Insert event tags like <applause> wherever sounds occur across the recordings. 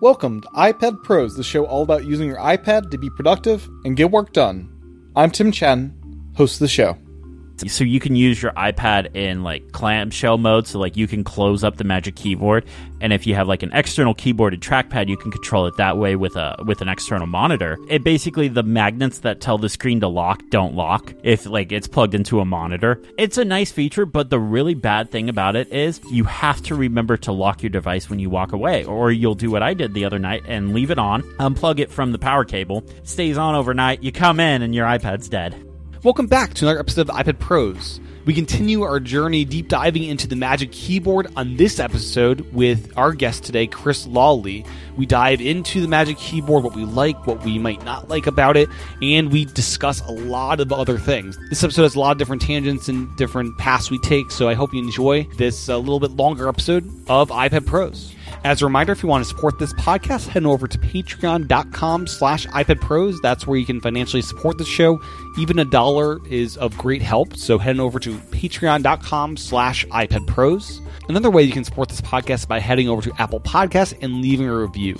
Welcome to iPad Pros, the show all about using your iPad to be productive and get work done. I'm Tim Chen, host of the show. So you can use your iPad in like clamshell mode, so like you can close up the Magic Keyboard, and if you have like an external keyboard and trackpad, you can control it that way with a with an external monitor. It basically the magnets that tell the screen to lock don't lock if like it's plugged into a monitor. It's a nice feature, but the really bad thing about it is you have to remember to lock your device when you walk away, or you'll do what I did the other night and leave it on, unplug it from the power cable, stays on overnight. You come in and your iPad's dead. Welcome back to another episode of iPad Pros. We continue our journey deep diving into the Magic Keyboard on this episode with our guest today, Chris Lawley. We dive into the Magic Keyboard, what we like, what we might not like about it, and we discuss a lot of other things. This episode has a lot of different tangents and different paths we take, so I hope you enjoy this a uh, little bit longer episode of iPad Pros. As a reminder, if you want to support this podcast, head over to patreon.com slash iPadPros. That's where you can financially support the show. Even a dollar is of great help, so head over to patreon.com slash iPadPros. Another way you can support this podcast is by heading over to Apple Podcasts and leaving a review.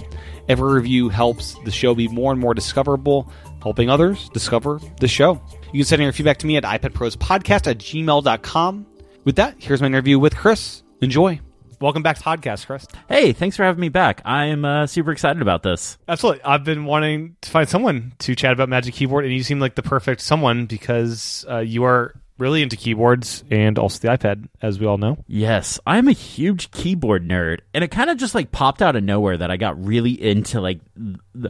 Every review helps the show be more and more discoverable, helping others discover the show. You can send your feedback to me at iPadProsPodcast at gmail.com. With that, here's my interview with Chris. Enjoy welcome back to podcast, Chris. Hey, thanks for having me back. I'm uh, super excited about this. Absolutely. I've been wanting to find someone to chat about Magic Keyboard, and you seem like the perfect someone because uh, you are really into keyboards and also the iPad, as we all know. Yes, I'm a huge keyboard nerd, and it kind of just like popped out of nowhere that I got really into like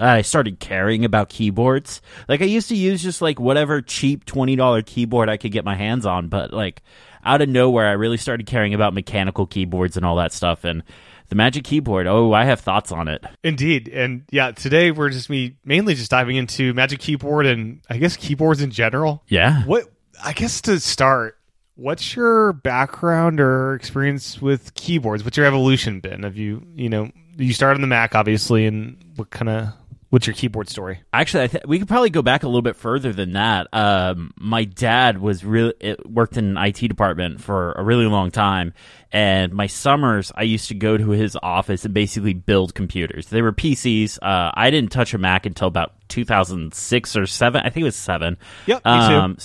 I started caring about keyboards. Like I used to use just like whatever cheap twenty dollar keyboard I could get my hands on, but like out of nowhere, I really started caring about mechanical keyboards and all that stuff. And the Magic Keyboard, oh, I have thoughts on it. Indeed. And yeah, today we're just me mainly just diving into Magic Keyboard and I guess keyboards in general. Yeah. What I guess to start, what's your background or experience with keyboards? What's your evolution been? Have you, you know, you started on the Mac obviously and what kind of What's your keyboard story? Actually, I th- we could probably go back a little bit further than that. Um, my dad was really worked in an IT department for a really long time, and my summers I used to go to his office and basically build computers. They were PCs. Uh, I didn't touch a Mac until about 2006 or seven. I think it was seven. Yep, me too. Um,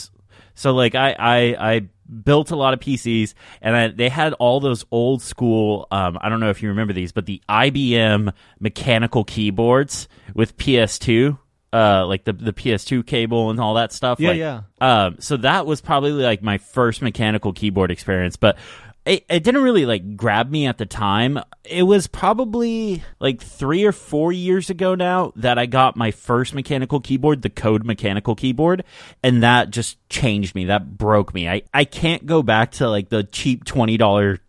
so like I, I I built a lot of PCs, and I, they had all those old school. Um, I don't know if you remember these, but the IBM mechanical keyboards with PS2. Uh, like the the PS2 cable and all that stuff. Yeah, like, yeah. Um, so that was probably like my first mechanical keyboard experience. But it, it didn't really like grab me at the time. It was probably like three or four years ago now that I got my first mechanical keyboard, the Code mechanical keyboard, and that just changed me. That broke me. I, I can't go back to like the cheap twenty dollar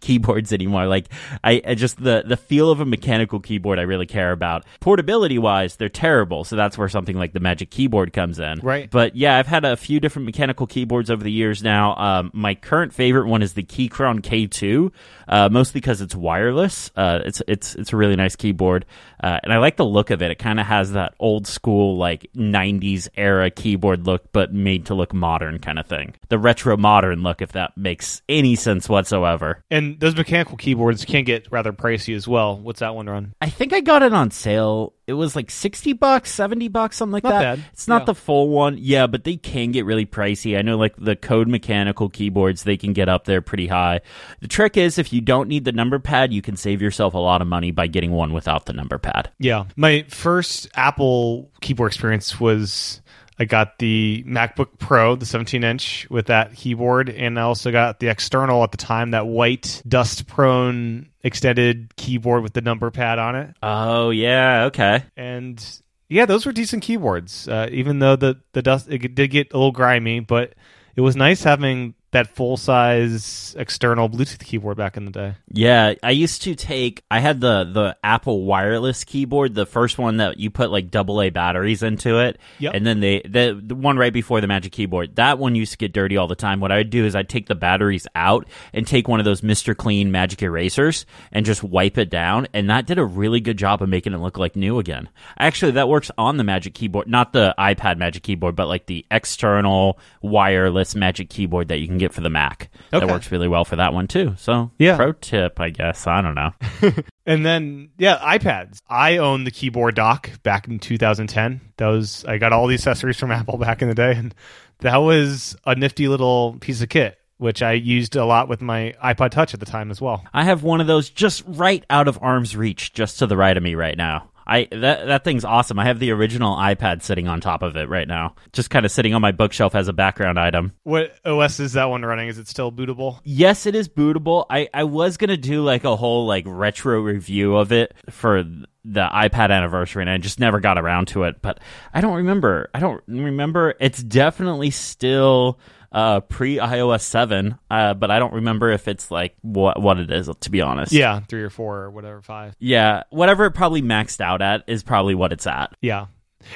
keyboards anymore. Like I, I just the the feel of a mechanical keyboard I really care about. Portability wise, they're terrible. So that's where something like the Magic Keyboard comes in. Right. But yeah, I've had a few different mechanical keyboards over the years now. Um, my current favorite one is the Key Keychron K2, uh, mostly because it's wireless. Uh, it's it's it's a really nice keyboard, uh, and I like the look of it. It kind of has that old school like '90s era keyboard look, but made to look modern kind of thing. The retro modern look, if that makes any sense whatsoever. And those mechanical keyboards can get rather pricey as well. What's that one run? I think I got it on sale it was like 60 bucks 70 bucks something like not that. bad. it's not yeah. the full one. Yeah but they can get really pricey. I know like the code mechanical keyboards they can get up there pretty high. The trick is if you don't need the number pad you can save yourself a lot of money by getting one without the number pad. Yeah. My first apple keyboard experience was I got the MacBook Pro, the 17 inch, with that keyboard, and I also got the external at the time, that white dust prone extended keyboard with the number pad on it. Oh yeah, okay. And yeah, those were decent keyboards, uh, even though the the dust it did get a little grimy, but it was nice having that full size external Bluetooth keyboard back in the day. Yeah, I used to take. I had the the Apple wireless keyboard, the first one that you put like double A batteries into it, yep. and then they the the one right before the Magic Keyboard. That one used to get dirty all the time. What I would do is I'd take the batteries out and take one of those Mister Clean Magic erasers and just wipe it down, and that did a really good job of making it look like new again. Actually, that works on the Magic Keyboard, not the iPad Magic Keyboard, but like the external wireless Magic Keyboard that you can get get for the Mac. Okay. That works really well for that one too. So, Yeah. pro tip, I guess. I don't know. <laughs> And then yeah, iPads. I own the keyboard dock back in 2010. That was I got all the accessories from <laughs> Apple back in the day, and that was a nifty little piece of kit, which I used a lot with my iPod Touch at the time as well. I have one of those just right out of arm's reach, just to the right of me right now. I that that thing's awesome. I have the original iPad sitting on top of it right now, just kind of sitting on my bookshelf as a background item. What OS is that one running? Is it still bootable? Yes, it is bootable. I I was gonna do like a whole like retro review of it for the iPad anniversary, and I just never got around to it. But I don't remember. I don't remember. It's definitely still uh, pre iOS seven, uh, but I don't remember if it's like what what it is. To be honest, Yeah, three or four or whatever, five. yeah, whatever it probably maxed out at is probably what it's at. Yeah,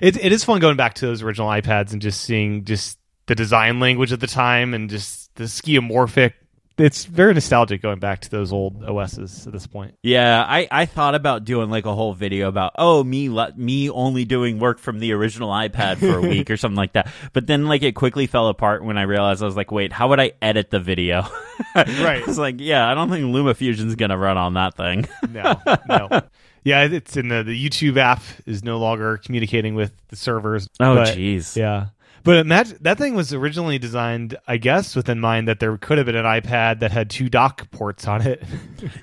it it is fun going back to those original iPads and just seeing just the design language at the time and just the skeuomorphic. It's very nostalgic going back to those old OSs at this point. Yeah, I, I thought about doing like a whole video about oh me me only doing work from the original iPad for a week <laughs> or something like that. But then like it quickly fell apart when I realized I was like, wait, how would I edit the video? <laughs> Right. It's like, yeah, I don't think LumaFusion's gonna run on that thing. <laughs> No, no. Yeah, it's in the the YouTube app is no longer communicating with the servers. Oh jeez. Yeah. But imagine that thing was originally designed, I guess, with in mind that there could have been an iPad that had two dock ports on it. <laughs>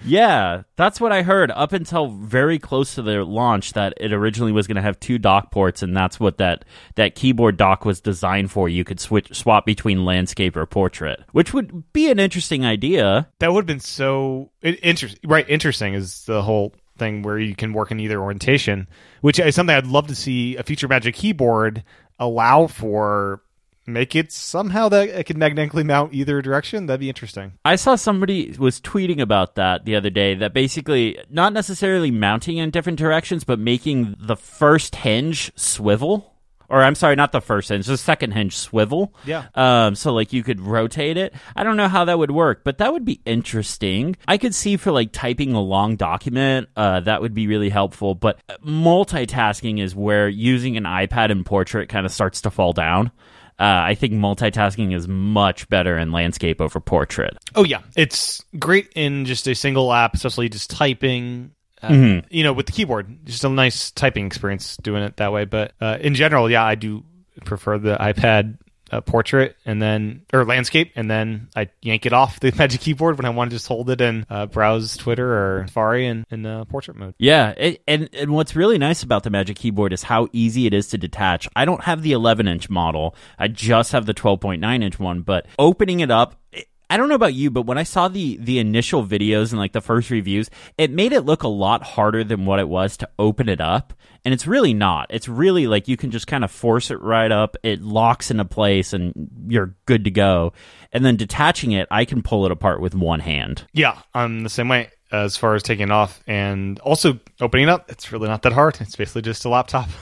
Yeah, that's what I heard up until very close to their launch that it originally was going to have two dock ports and that's what that that keyboard dock was designed for. You could switch swap between landscape or portrait, which would be an interesting idea. that would have been so interesting. Right, interesting is the whole thing where you can work in either orientation, which is something I'd love to see a future Magic Keyboard allow for. Make it somehow that it could magnetically mount either direction. That'd be interesting. I saw somebody was tweeting about that the other day that basically not necessarily mounting in different directions but making the first hinge swivel. Or I'm sorry, not the first hinge, the second hinge swivel. Yeah. Um, so like you could rotate it. I don't know how that would work, but that would be interesting. I could see for like typing a long document, uh, that would be really helpful. But multitasking is where using an iPad in portrait kind of starts to fall down. Uh, I think multitasking is much better in landscape over portrait. Oh yeah, it's great in just a single app, especially just typing. Uh, You know, with the keyboard, just a nice typing experience doing it that way. But uh, in general, yeah, I do prefer the iPad uh, portrait and then or landscape, and then I yank it off the <laughs> Magic Keyboard when I want to just hold it and uh, browse Twitter or Safari in in uh, portrait mode. Yeah, it, and and what's really nice about the Magic Keyboard is how easy it is to detach. I don't have the 11 inch model; I just have the 12.9 inch one. But opening it up. It, I don't know about you, but when I saw the the initial videos and like the first reviews, it made it look a lot harder than what it was to open it up. And it's really not. It's really like you can just kind of force it right up. It locks into place and you're good to go. And then detaching it, I can pull it apart with one hand. Yeah, I'm the same way as far as taking it off and also opening it up. It's really not that hard. It's basically just a laptop. <laughs>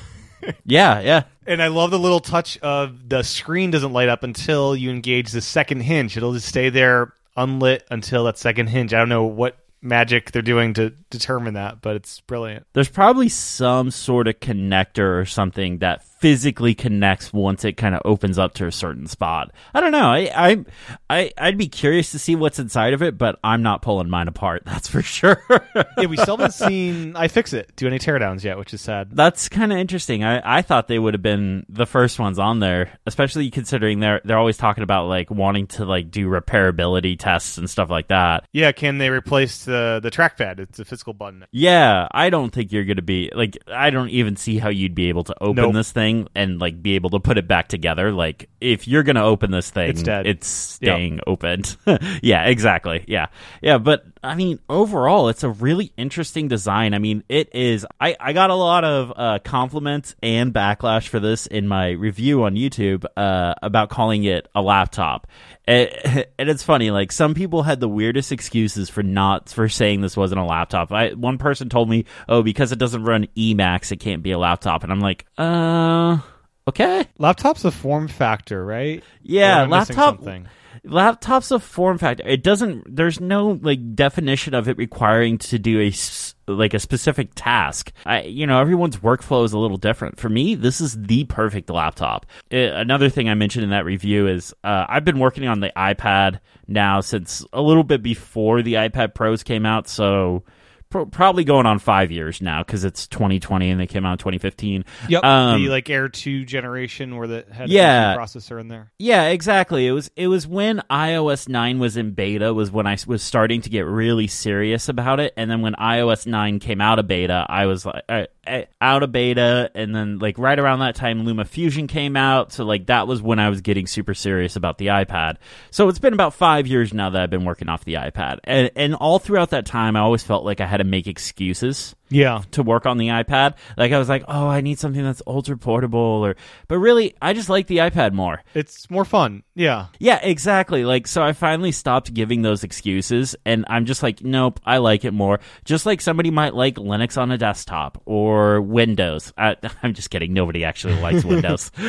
Yeah, yeah. And I love the little touch of the screen doesn't light up until you engage the second hinge. It'll just stay there unlit until that second hinge. I don't know what magic they're doing to determine that, but it's brilliant. There's probably some sort of connector or something that physically connects once it kind of opens up to a certain spot. I don't know. I, I, I, I'd be curious to see what's inside of it, but I'm not pulling mine apart. <laughs> That's for sure. yeah, we still haven't seen iFixit do any teardowns yet, which is sad. That's kind of interesting. I, I thought they would have been the first ones on there, especially considering they're they're always talking about like wanting to like do repairability tests and stuff like that. Yeah, can they replace the the trackpad? It's a physical button. Yeah, I don't think you're going to be like I don't even see how you'd be able to open Nope. this thing and like be able to put it back together. Like if you're going to open this thing, It's it's staying opened. <laughs> yeah, exactly. Yeah. Yeah, but I mean, overall it's a really interesting design. I mean, it is I I got a lot of uh compliments and backlash for this in my review on YouTube uh about calling it a laptop. And, <laughs> and it's funny, like some people had the weirdest excuses for not for saying this wasn't a laptop. I one person told me, "Oh, because it doesn't run Emacs, it can't be a laptop." And I'm like, "Uh, okay, Laptop's a form factor, right? yeah, Or am I laptop." something? Laptop's a form factor. It doesn't. There's no like definition of it requiring to do a like a specific task. I, you know, everyone's workflow is a little different. For me, this is the perfect laptop. Uh, another thing I mentioned in that review is uh, I've been working on the iPad now since a little bit before the iPad Pros came out, so probably going on five years now because it's 2020 and they came out in 2015. Yep. Um, the like Air two generation where the had Yeah. processor in there. Yeah, exactly. It was it was when iOS 9 was in beta was when I was starting to get really serious about it and then when iOS 9 came out of beta, I was like uh, Eh, out of beta and then like right around that time LumaFusion came out, so like that was when I was getting super serious about the iPad. So it's been about 5 years now that I've been working off the iPad. And and all throughout that time I always felt like I had to make excuses Yeah. to work on the iPad. Like I was like, "Oh, I need something that's ultra portable," or but really, I just like the iPad more. It's more fun. Yeah. Yeah, exactly. Like so, I finally stopped giving those excuses, and I'm just like, nope, I like it more. Just like somebody might like Linux on a desktop or Windows. I, <laughs> I'm just kidding. Nobody actually likes <laughs> Windows. <laughs>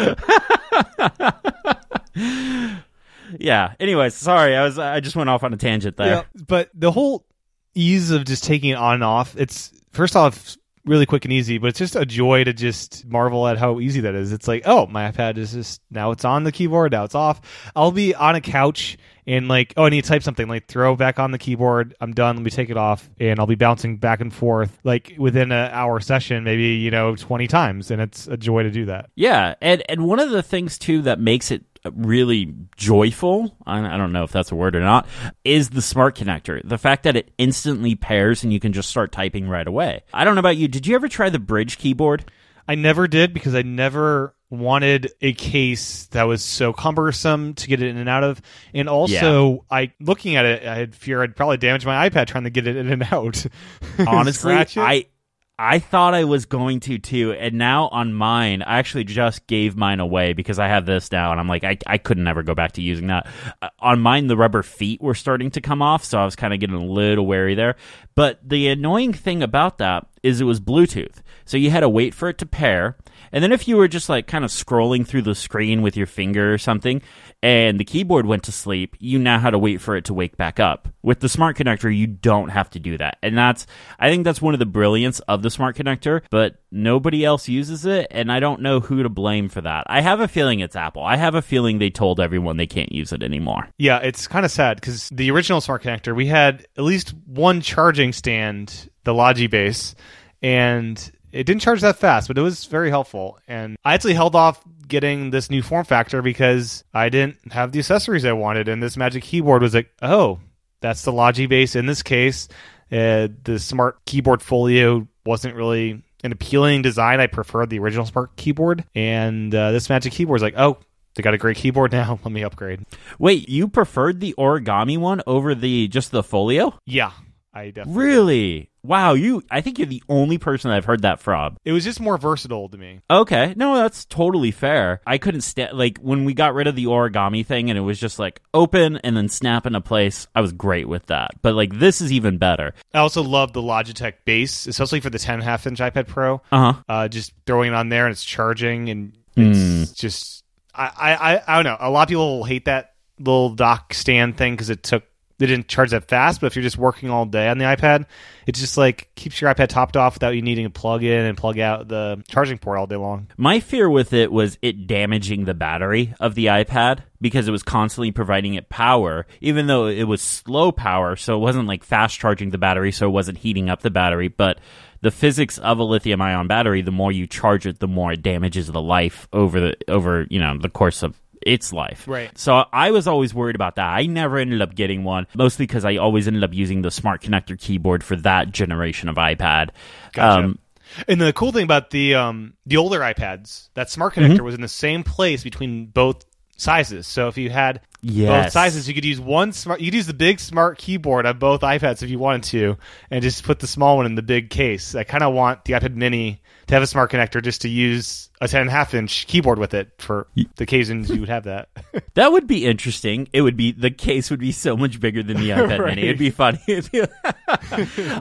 yeah. Anyways, sorry. I was I just went off on a tangent there. Yeah, but the whole ease of just taking it on and off, it's first off really quick and easy, but it's just a joy to just marvel at how easy that is. It's like, oh, my iPad is just now it's on the keyboard, now it's off. I'll be on a couch and like, oh, I need to type something, like throw back on the keyboard, I'm done, let me take it off, and I'll be bouncing back and forth like within an hour session, maybe, you know, twenty times, and it's a joy to do that. Yeah, and and one of the things too that makes it really joyful, I don't know if that's a word or not, is the smart connector. The fact that it instantly pairs and you can just start typing right away. I don't know about you. Did you ever try the bridge keyboard? I never did because I never wanted a case that was so cumbersome to get it in and out of. And also, I looking at it, I had fear I'd probably damage my iPad trying to get it in and out. <laughs> Honestly. I I thought I was going to too, and now on mine, I actually just gave mine away because I have this now, and I'm like, I, I couldn't ever go back to using that. Uh, on mine, the rubber feet were starting to come off, so I was kind of getting a little wary there. But the annoying thing about that is it was Bluetooth, so you had to wait for it to pair, and then if you were just like kind of scrolling through the screen with your finger or something, and the keyboard went to sleep, you now had to wait for it to wake back up. With the smart connector, you don't have to do that. And that's, I think that's one of the brilliance of the smart connector, but nobody else uses it, and I don't know who to blame for that. I have a feeling it's Apple. I have a feeling they told everyone they can't use it anymore. yeah, it's kind of sad because the original smart connector, we had at least one charging stand, the Logi base, and it didn't charge that fast, but it was very helpful. And I actually held off getting this new form factor because I didn't have the accessories I wanted, and this Magic Keyboard was like, oh, that's the Logi base. In this case, uh, the Smart Keyboard Folio wasn't really an appealing design. I preferred the original Smart Keyboard, and uh, this Magic Keyboard is like, oh, they got a great keyboard <laughs> now. Let me upgrade. Wait, you preferred the origami one over the just the folio? Yeah, I definitely. Really? Wow, you I think you're the only person I've heard that from. It was just more versatile to me. Okay, no, that's totally fair. I couldn't stand like when we got rid of the origami thing and it was just like open and then snap into place. I was great with that, but like this is even better. I also love the Logitech base, especially for the 10.5 inch iPad Pro. Uh huh. Uh, just throwing it on there and it's charging and it's just I, I I I don't know. A lot of people will hate that little dock stand thing because it took they didn't charge that fast. But if you're just working all day on the iPad, it just like keeps your iPad topped off without you needing to plug in and plug out the charging port all day long. My fear with it was it damaging the battery of the iPad because it was constantly providing it power, even though it was slow power, so it wasn't like fast charging the battery, so it wasn't heating up the battery. But the physics of a lithium ion battery, the more you charge it, the more it damages the life over the over, you know, the course of its life. Right. So I was always worried about that. I never ended up getting one, mostly because I always ended up using the smart connector keyboard for that generation of iPad. Gotcha. Um, And the cool thing about the um the older iPads, that smart Mm-hmm. connector was in the same place between both sizes. So if you had both sizes, you could use one smart. You could use the big smart keyboard on both iPads if you wanted to, and just put the small one in the big case. I kind of want the iPad Mini to have a smart connector just to use a 10 and a half inch keyboard with it for the occasions you would have that. <laughs> That would be interesting. It would be the case would be so much bigger than the <laughs> iPad Right. Mini. It'd be funny. <laughs>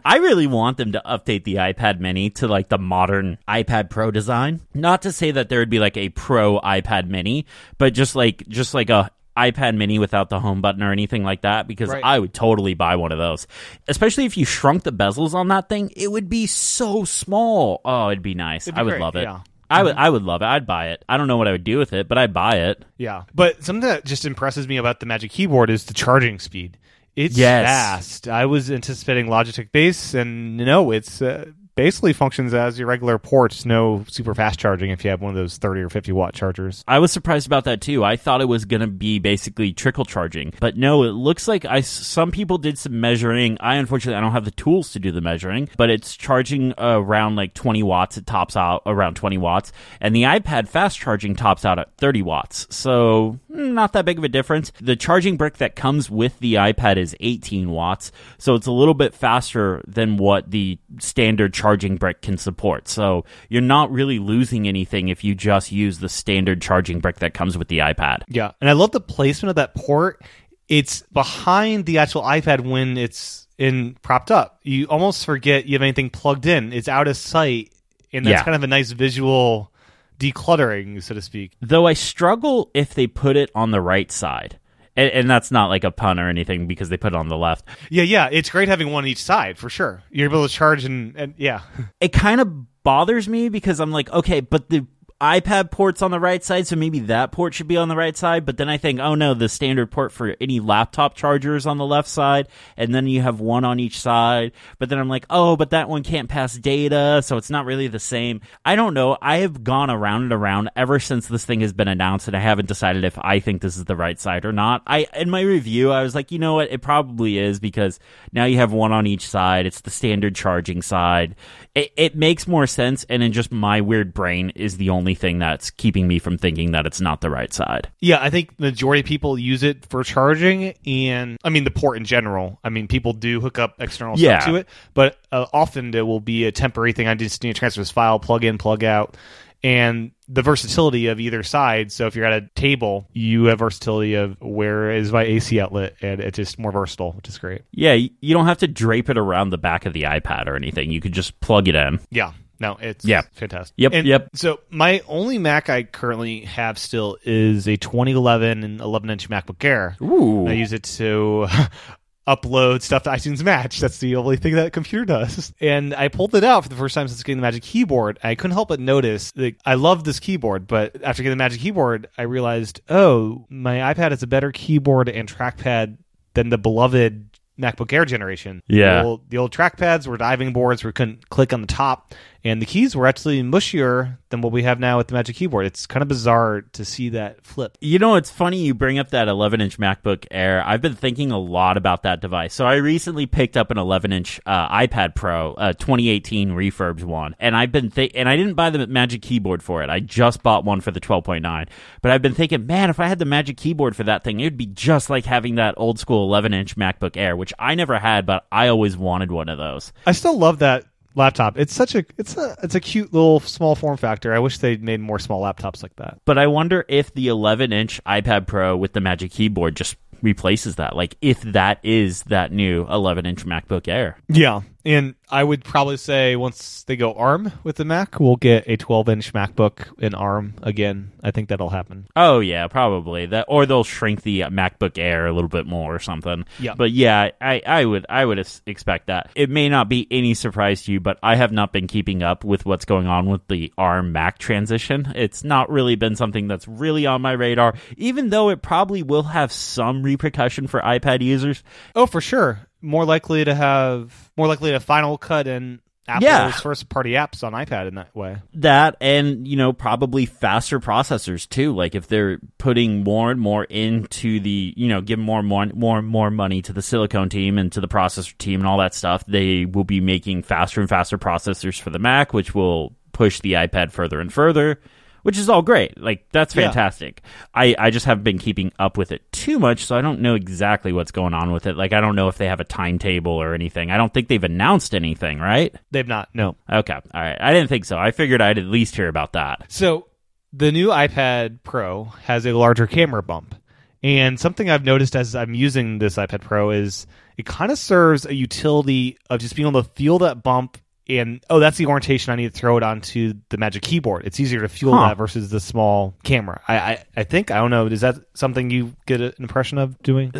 I really want them to update the iPad Mini to like the modern iPad Pro design. Not to say that there would be like a Pro iPad Mini, but just like just like a iPad mini without the home button or anything like that because Right. I would totally buy one of those. Especially if you shrunk the bezels on that thing, it would be so small. Oh, it'd be nice. It'd be I would great, love it. yeah. I would I would love it. I'd buy it. I don't know what I would do with it, but I'd buy it. Yeah. But something that just impresses me about the Magic Keyboard is the charging speed. It's Yes. fast. I was anticipating Logitech base, and no, it's uh, basically functions as your regular ports. No super fast charging if you have one of those 30 or 50 watt chargers. I was surprised about that too. I thought it was going to be basically trickle charging, but no, it looks like I some people did some measuring. I unfortunately I don't have the tools to do the measuring, but it's charging around like 20 watts. It tops out around 20 watts, and the iPad fast charging tops out at 30 watts. So mm, not that big of a difference. The charging brick that comes with the iPad is 18 watts, so it's a little bit faster than what the standard charging brick can support. So you're not really losing anything if you just use the standard charging brick that comes with the iPad. Yeah. And I love the placement of that port. It's behind the actual iPad when it's in propped up. You almost forget you have anything plugged in. It's out of sight, and that's Yeah. kind of a nice visual decluttering, so to speak. Though I struggle if they put it on the right side. And, and that's not like a pun or anything because they put it on the left. Yeah, yeah, it's great having one each side for sure. You're able to charge and, and yeah, <laughs> It kind of bothers me because I'm like, okay, but the iPad port's on the right side, so maybe that port should be on the right side. But then I think, oh no, the standard port for any laptop charger is on the left side, and then you have one on each side. But then I'm like, oh, but that one can't pass data, so it's not really the same. I don't know. I have gone around and around ever since this thing has been announced, and I haven't decided if I think this is the right side or not. I in my review, I was like, you know what, it probably is because now you have one on each side. It's the standard charging side. It, it makes more sense, and in just my weird brain is the only thing that's keeping me from thinking that it's not the right side. yeah. I think the majority of people use it for charging, and I mean the port in general. I mean people do hook up external Yeah. stuff to it, but uh, often it will be a temporary thing. I just need to transfer this file, plug in, plug out, and the versatility of either side. So if you're at a table, you have versatility of where is my AC outlet, and it's just more versatile, which is great. Yeah, you don't have to drape it around the back of the iPad or anything. You could just plug it in. Yeah. No, it's Yeah. fantastic. Yep, And yep. So my only Mac I currently have still is a 2011 and 11 inch MacBook Air. Ooh. I use it to <laughs> upload stuff to iTunes Match. That's the only thing that computer does. And I pulled it out for the first time since getting the Magic Keyboard. I couldn't help but notice that I love this keyboard, but after getting the Magic Keyboard, I realized, oh, my iPad is a better keyboard and trackpad than the beloved MacBook Air generation. Yeah. The old, the old trackpads were diving boards where you couldn't click on the top, and the keys were actually mushier than what we have now with the Magic Keyboard. It's kind of bizarre to see that flip. You know, it's funny you bring up that 11 inch MacBook Air. I've been thinking a lot about that device. So I recently picked up an 11 inch uh, iPad Pro, uh, 2018 refurbed one, and I've been th- and I didn't buy the Magic Keyboard for it. I just bought one for the 12.9. But I've been thinking, man, if I had the Magic Keyboard for that thing, it would be just like having that old school 11 inch MacBook Air, which I never had, but I always wanted one of those. I still love that laptop. It's such a it's a it's a cute little small form factor. I wish they'd made more small laptops like that. But I wonder if the 11 inch iPad Pro with the Magic Keyboard just replaces that. Like, if that is that new 11 inch MacBook Air. Yeah, and I would probably say once they go ARM with the Mac, we'll get a 12 inch MacBook in ARM again. I think that'll happen. Oh yeah, probably that, or they'll shrink the uh, MacBook Air a little bit more or something. Yeah. but yeah, I, I would I would expect that. It may not be any surprise to you, but I have not been keeping up with what's going on with the ARM Mac transition. It's not really been something that's really on my radar, even though it probably will have some repercussion for iPad users. Oh, for sure. More likely to have more likely to Final Cut and Apple's Yeah. first party apps on iPad in that way. that and you know probably faster processors too like if they're putting more and more into the you know give more and more more and more money to the silicon team and to the processor team and all that stuff they will be making faster and faster processors for the mac which will push the ipad further and further which is all great like that's Yeah. fantastic i i just haven't been keeping up with it too much so i don't know exactly what's going on with it like i don't know if they have a timetable or anything i don't think they've announced anything right They've not. No. Okay. All right. I didn't think so. I figured I'd at least hear about that. So the new iPad Pro has a larger camera bump. And something I've noticed as I'm using this iPad Pro is it kind of serves a utility of just being able to feel that bump and oh, that's the orientation I need to throw it onto the Magic Keyboard. It's easier to fuel Huh. that versus the small camera. I, I I think I don't know. Is that something you get an impression of doing?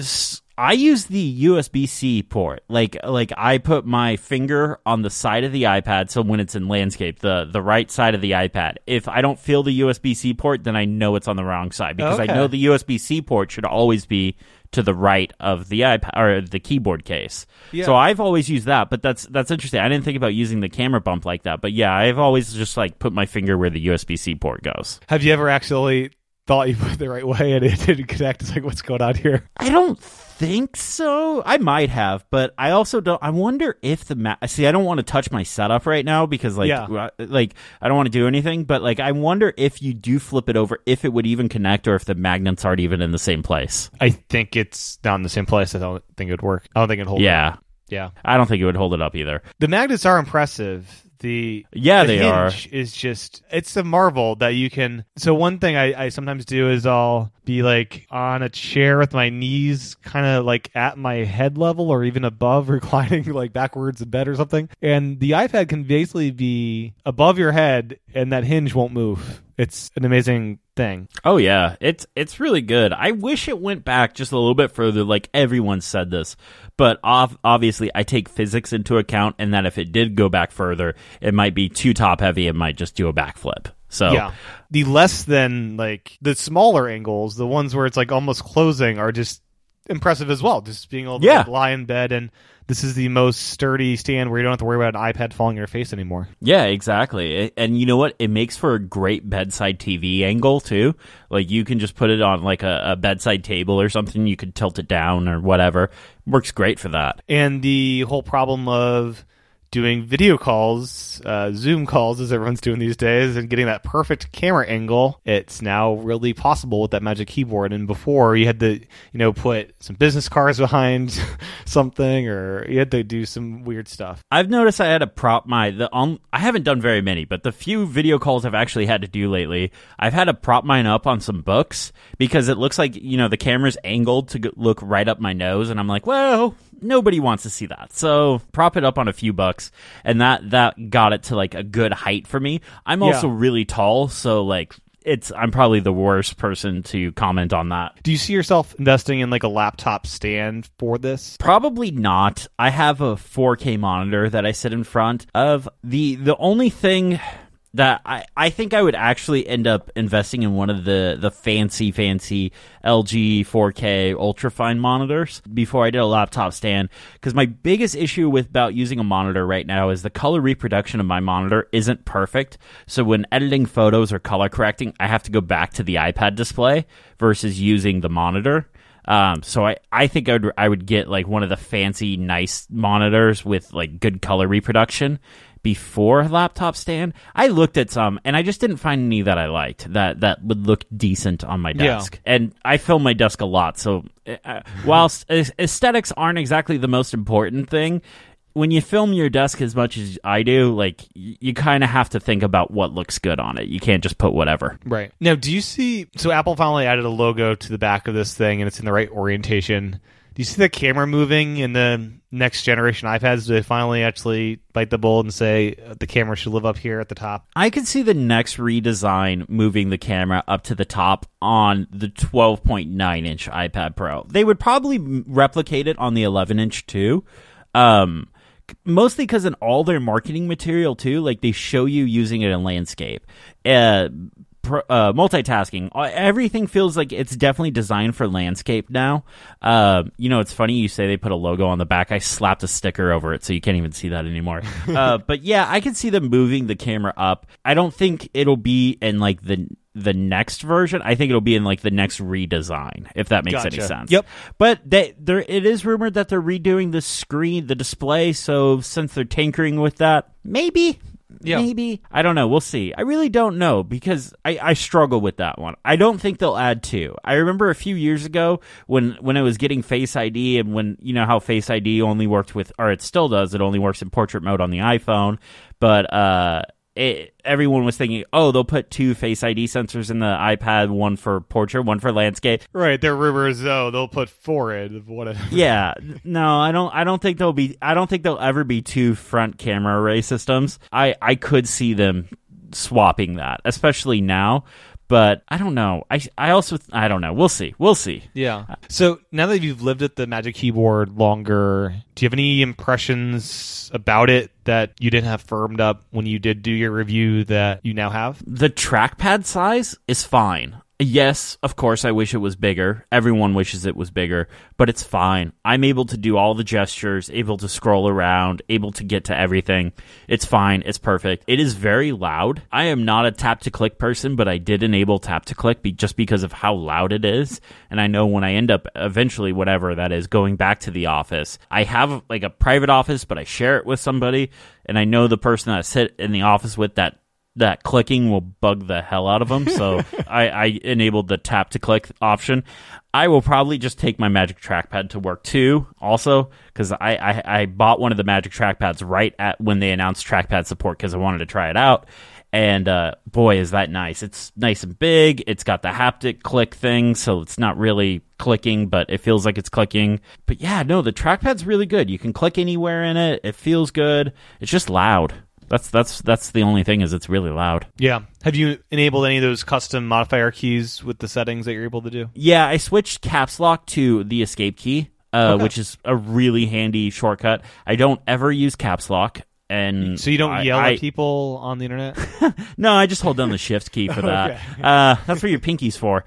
I use the USB C port. Like like I put my finger on the side of the iPad so when it's in landscape, the the right side of the iPad. If I don't feel the USB C port, then I know it's on the wrong side because Okay. I know the USB C port should always be to the right of the iPad or the keyboard case. Yeah. So I've always used that, but that's that's interesting. I didn't think about using the camera bump like that, but yeah, I've always just like put my finger where the USB C port goes. Have you ever actually thought you put it the right way and it <laughs> didn't connect? It's like what's going on here? I don't think so. I might have, but I also don't. I wonder if the ma- see. I don't want to touch my setup right now because like Yeah. uh, like I don't want to do anything. But like I wonder if you do flip it over, if it would even connect, or if the magnets aren't even in the same place. I think it's not in the same place. I don't think it would work. I don't think it'd hold. Yeah, up. yeah. I don't think it would hold it up either. The magnets are impressive. The Yeah, the they are. is just it's a marvel that you can. So one thing I, I sometimes do is I'll be like on a chair with my knees kind of like at my head level or even above, <laughs> reclining like backwards in bed or something. And the iPad can basically be above your head, and that hinge won't move. It's an amazing thing. Oh yeah, it's it's really good. I wish it went back just a little bit further. Like everyone said this, but ov- obviously I take physics into account, and that if it did go back further, it might be too top heavy. It might just do a backflip. So Yeah. The less than like the smaller angles, the ones where it's like almost closing are just impressive as well. Just being able to Yeah. like, lie in bed and this is the most sturdy stand where you don't have to worry about an iPad falling in your face anymore. Yeah, exactly. And you know what? It makes for a great bedside TV angle too. Like you can just put it on like a, a bedside table or something. You could tilt it down or whatever. Works great for that. And the whole problem of doing video calls, uh, Zoom calls, as everyone's doing these days, and getting that perfect camera angle, it's now really possible with that Magic Keyboard. And before, you had to, you know, put some business cards behind <laughs> something, or you had to do some weird stuff. I've noticed I had to prop my the on. I haven't done very many, but the few video calls I've actually had to do lately, I've had to prop mine up on some books because it looks like you know the camera's angled to look right up my nose, and I'm like, well, nobody wants to see that, so prop it up on a few bucks, and that that got it to like a good height for me. I'm Yeah. also really tall, so like it's I'm probably the worst person to comment on that. Do you see yourself investing in like a laptop stand for this? Probably not. I have a 4K monitor that I sit in front of. The the only thing that I, I think I would actually end up investing in one of the, the fancy, fancy LG 4K ultrafine monitors before I did a laptop stand. Because my biggest issue with about using a monitor right now is the color reproduction of my monitor isn't perfect. So when editing photos or color correcting, I have to go back to the iPad display versus using the monitor. Um, so I, I think I would I would get like one of the fancy nice monitors with like good color reproduction before laptop stand. I looked at some and I just didn't find any that I liked that that would look decent on my Yeah. desk. And I film my desk a lot, so uh, whilst aesthetics aren't exactly the most important thing. When you film your desk as much as I do, like you kind of have to think about what looks good on it. You can't just put whatever. Right. Now, do you see? So Apple finally added a logo to the back of this thing, and it's in the right orientation. Do you see the camera moving in the next generation iPads? Do they finally actually bite the bullet and say uh, the camera should live up here at the top? I could see the next redesign moving the camera up to the top on the 12.9 inch iPad Pro. They would probably replicate it on the 11 inch too. Um, mostly because in all their marketing material too, like they show you using it in landscape. Uh, uh, multitasking. Uh, Everything feels like it's definitely designed for landscape now. Uh, you know, it's funny you say they put a logo on the back. I slapped a sticker over it, so you can't even see that anymore. <laughs> uh, but yeah, I can see them moving the camera up. I don't think it'll be in like the the next version. I think it'll be in like the next redesign, if that makes any sense. Yep. But they there it is rumored that they're redoing the screen, the display. So since they're tinkering with that, maybe. Yeah. Maybe. I don't know. We'll see. I really don't know because I, I struggle with that one. I don't think they'll add two. I remember a few years ago when, when I was getting Face ID and when, you know, how Face ID only worked with, or it still does, it only works in portrait mode on the iPhone. But, uh, it, everyone was thinking, oh, they'll put two Face ID sensors in the iPad, one for portrait, one for landscape. Right. There are rumors, oh, they'll put four in. Whatever. Yeah, <laughs> no, I don't. I don't think there'll be. I don't think there'll ever be two front camera array systems. I I could see them swapping that, especially now. But I don't know. I I also I don't know. We'll see. We'll see. Yeah. So now that you've lived at the Magic Keyboard longer, do you have any impressions about it that you didn't have firmed up when you did do your review that you now have? The trackpad size is fine. Yes, of course, I wish it was bigger. Everyone wishes it was bigger, but it's fine. I'm able to do all the gestures, able to scroll around, able to get to everything. It's fine. It's perfect. It is very loud. I am not a tap to click person, but I did enable tap to click be- just because of how loud it is. And I know when I end up eventually, whatever that is, going back to the office, I have like a private office, but I share it with somebody. And I know the person that I sit in the office with that that clicking will bug the hell out of them. So <laughs> I, I enabled the tap to click option. I will probably just take my Magic Trackpad to work too, also because I, I I bought one of the Magic Trackpads right at when they announced trackpad support because I wanted to try it out. And uh, boy, is that nice! It's nice and big. It's got the haptic click thing, so it's not really clicking, but it feels like it's clicking. But yeah, no, the trackpad's really good. You can click anywhere in it. It feels good. It's just loud. That's that's that's the only thing is it's really loud. Yeah. Have you enabled any of those custom modifier keys with the settings that you're able to do? Yeah, I switched caps lock to the escape key, uh, Okay. which is a really handy shortcut. I don't ever use caps lock, and So you don't I- yell I- at people on the internet? <laughs> No, I just hold down the shift key for <laughs> that. uh, that's what your pinky's for.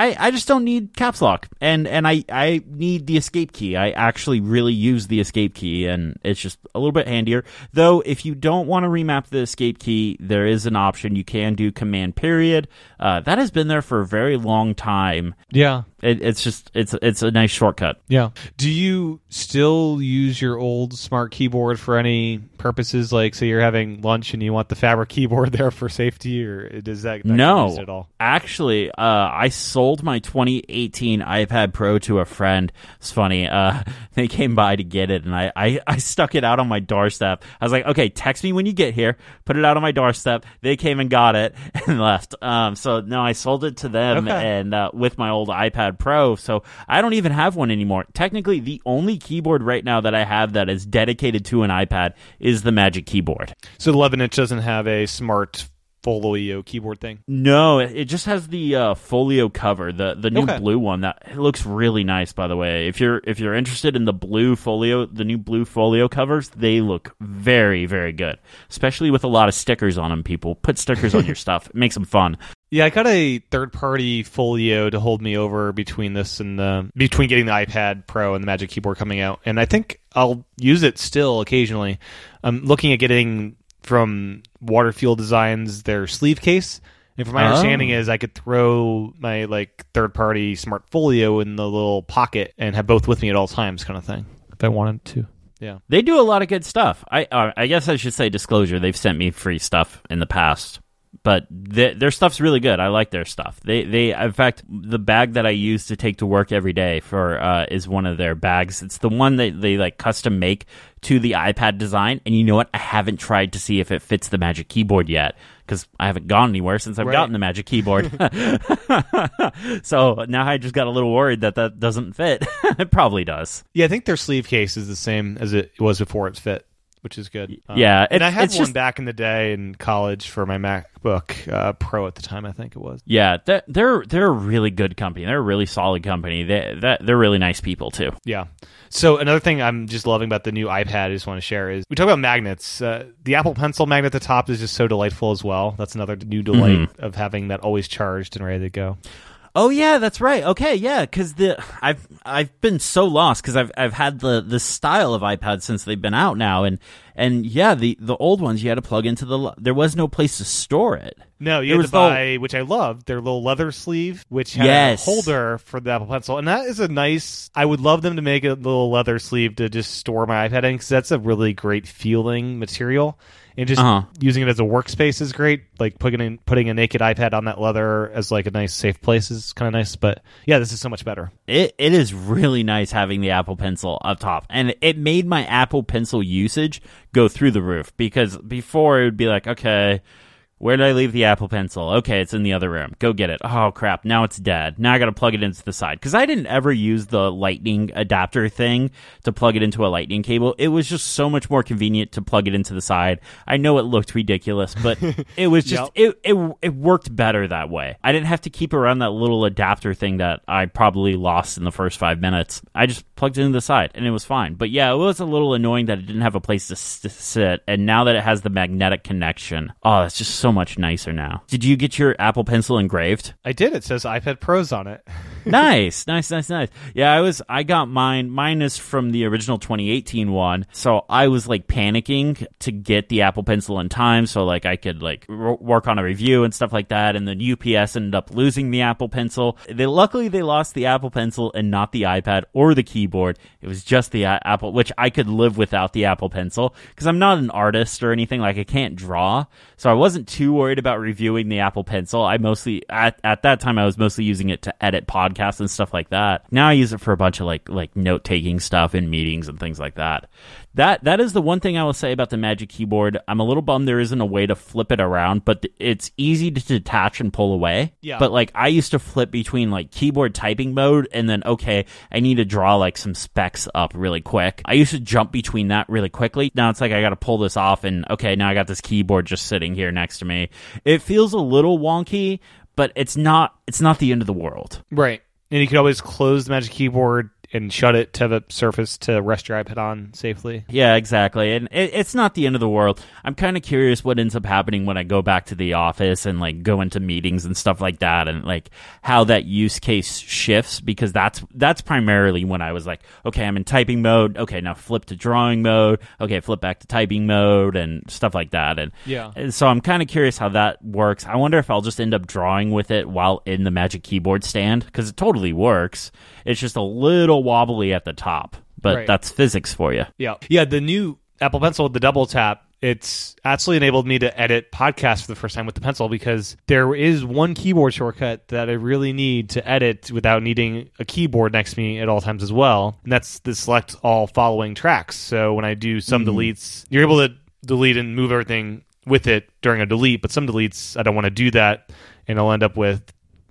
I, I just don't need caps lock, and and I, I need the escape key. I actually really use the escape key, and it's just a little bit handier. Though, if you don't want to remap the escape key, there is an option. You can do command period. Uh, that has been there for a very long time. yeah. It, it's just it's it's a nice shortcut. Yeah. Do you still use your old smart keyboard for any purposes? Like, say you're having lunch and you want the fabric <laughs> keyboard there for safety, or does that, that no, at all? actually, uh, I sold my 2018 iPad Pro to a friend. It's funny. Uh, <laughs> they came by to get it, and I, I, I stuck it out on my doorstep. I was like, okay, text me when you get here. Put it out on my doorstep. They came and got it <laughs> and left. Um, so no, I sold it to them Okay. and uh, with my old iPad Pro. So I don't even have one anymore. Technically, the only keyboard right now that I have that is dedicated to an iPad is the Magic Keyboard. So the 11 inch doesn't have a smart folio keyboard thing. No, it just has the uh, folio cover, the the new Okay. blue one. That it looks really nice, by the way. If you're if you're interested in the blue folio, the new blue folio covers, they look very very good. Especially with a lot of stickers on them. People put stickers on your <laughs> stuff. It makes them fun. Yeah, I got a third party folio to hold me over between this and the between getting the iPad Pro and the Magic Keyboard coming out, and I think I'll use it still occasionally. I'm looking at getting from Waterfield Designs their sleeve case, and from my Oh. understanding is I could throw my like third party smart folio in the little pocket and have both with me at all times, kind of thing, if I wanted to. Yeah. They do a lot of good stuff. I uh, I guess I should say disclosure. They've sent me free stuff in the past, but th- their stuff's really good. I like their stuff. They they in fact the bag that I use to take to work every day for uh, is one of their bags. It's the one that they like custom make to the iPad design. And you know what? I haven't tried to see if it fits the Magic Keyboard yet because I haven't gone anywhere since I've Right. gotten the Magic Keyboard. <laughs> so now I just got a little worried that that doesn't fit. <laughs> it probably does. Yeah, I think their sleeve case is the same as it was before it's fit, which is good. Um, yeah, and I had one just- back in the day in college for my MacBook uh, Pro at the time. I think it was. Yeah, they're they're, they're a really good company. They're a really solid company. They that they're really nice people too. Yeah. So another thing I'm just loving about the new iPad, I just want to share is we talk about magnets. Uh, the Apple Pencil magnet at the top is just so delightful as well. That's another new delight Mm-hmm. of having that always charged and ready to go. Oh yeah, that's right. Okay, yeah, because the I've I've been so lost because I've I've had the the style of iPad since they've been out now, and and yeah, the the old ones you had to plug into the there was no place to store it. No, you There had to buy, which I loved, their little leather sleeve, which had Yes. a holder for the Apple Pencil, and that is a nice. I would love them to make a little leather sleeve to just store my iPad in because that's a really great feeling material. And just Uh-huh. using it as a workspace is great. Like putting in, putting a naked iPad on that leather as like a nice safe place is kind of nice. But yeah, this is so much better. It it is really nice having the Apple Pencil up top, and it made my Apple Pencil usage go through the roof because before it would be like, okay, where did I leave the Apple Pencil? Okay, it's in the other room. Go get it. Oh crap! Now it's dead. Now I got to plug it into the side because I didn't ever use the Lightning adapter thing to plug it into a Lightning cable. It was just so much more convenient to plug it into the side. I know it looked ridiculous, but <laughs> it was just Yep. it, it it worked better that way. I didn't have to keep around that little adapter thing that I probably lost in the first five minutes. I just plugged it into the side and it was fine. But yeah, it was a little annoying that it didn't have a place to sit. And now that it has the magnetic connection, oh, it's just so much nicer now. Did you get your Apple Pencil engraved? I did. It says iPad Pros on it. <laughs> <laughs> nice, nice, nice, nice. Yeah, I was. I got mine. Mine is from the original 2018 one. So I was like panicking to get the Apple Pencil in time, so like I could like r- work on a review and stuff like that. And then UPS ended up losing the Apple Pencil. They luckily they lost the Apple Pencil and not the iPad or the keyboard. It was just the uh, Apple, which I could live without the Apple Pencil because I'm not an artist or anything. Like I can't draw, so I wasn't too worried about reviewing the Apple Pencil. I mostly at at that time I was mostly using it to edit podcasts and stuff like that. Now I use it for a bunch of like like note taking stuff in meetings and things like that. That that is the one thing I will say about the Magic Keyboard. I'm a little bummed there isn't a way to flip it around, but it's easy to detach and pull away. Yeah. But like I used to flip between like keyboard typing mode and then okay, I need to draw like some specs up really quick. I used to jump between that really quickly. Now it's like I got to pull this off and okay, now I got this keyboard just sitting here next to me. It feels a little wonky, but it's not it's not the end of the world. Right. And you can always close the Magic Keyboard and shut it to the surface to rest your iPad on safely. Yeah, exactly. And it, it's not the end of the world. I'm kind of curious what ends up happening when I go back to the office and like go into meetings and stuff like that and like how that use case shifts because that's that's primarily when I was like, okay, I'm in typing mode. Okay, now flip to drawing mode. Okay, flip back to typing mode and stuff like that. And Yeah. and so I'm kind of curious how that works. I wonder if I'll just end up drawing with it while in the Magic Keyboard stand because it totally works. It's just a little wobbly at the top, but Right. that's physics for you. Yeah. Yeah, the new Apple Pencil with the double tap, it's actually enabled me to edit podcasts for the first time with the pencil because there is one keyboard shortcut that I really need to edit without needing a keyboard next to me at all times as well. And that's the select all following tracks. So when I do some mm-hmm. deletes, you're able to delete and move everything with it during a delete, but some deletes I don't want to do that and I'll end up with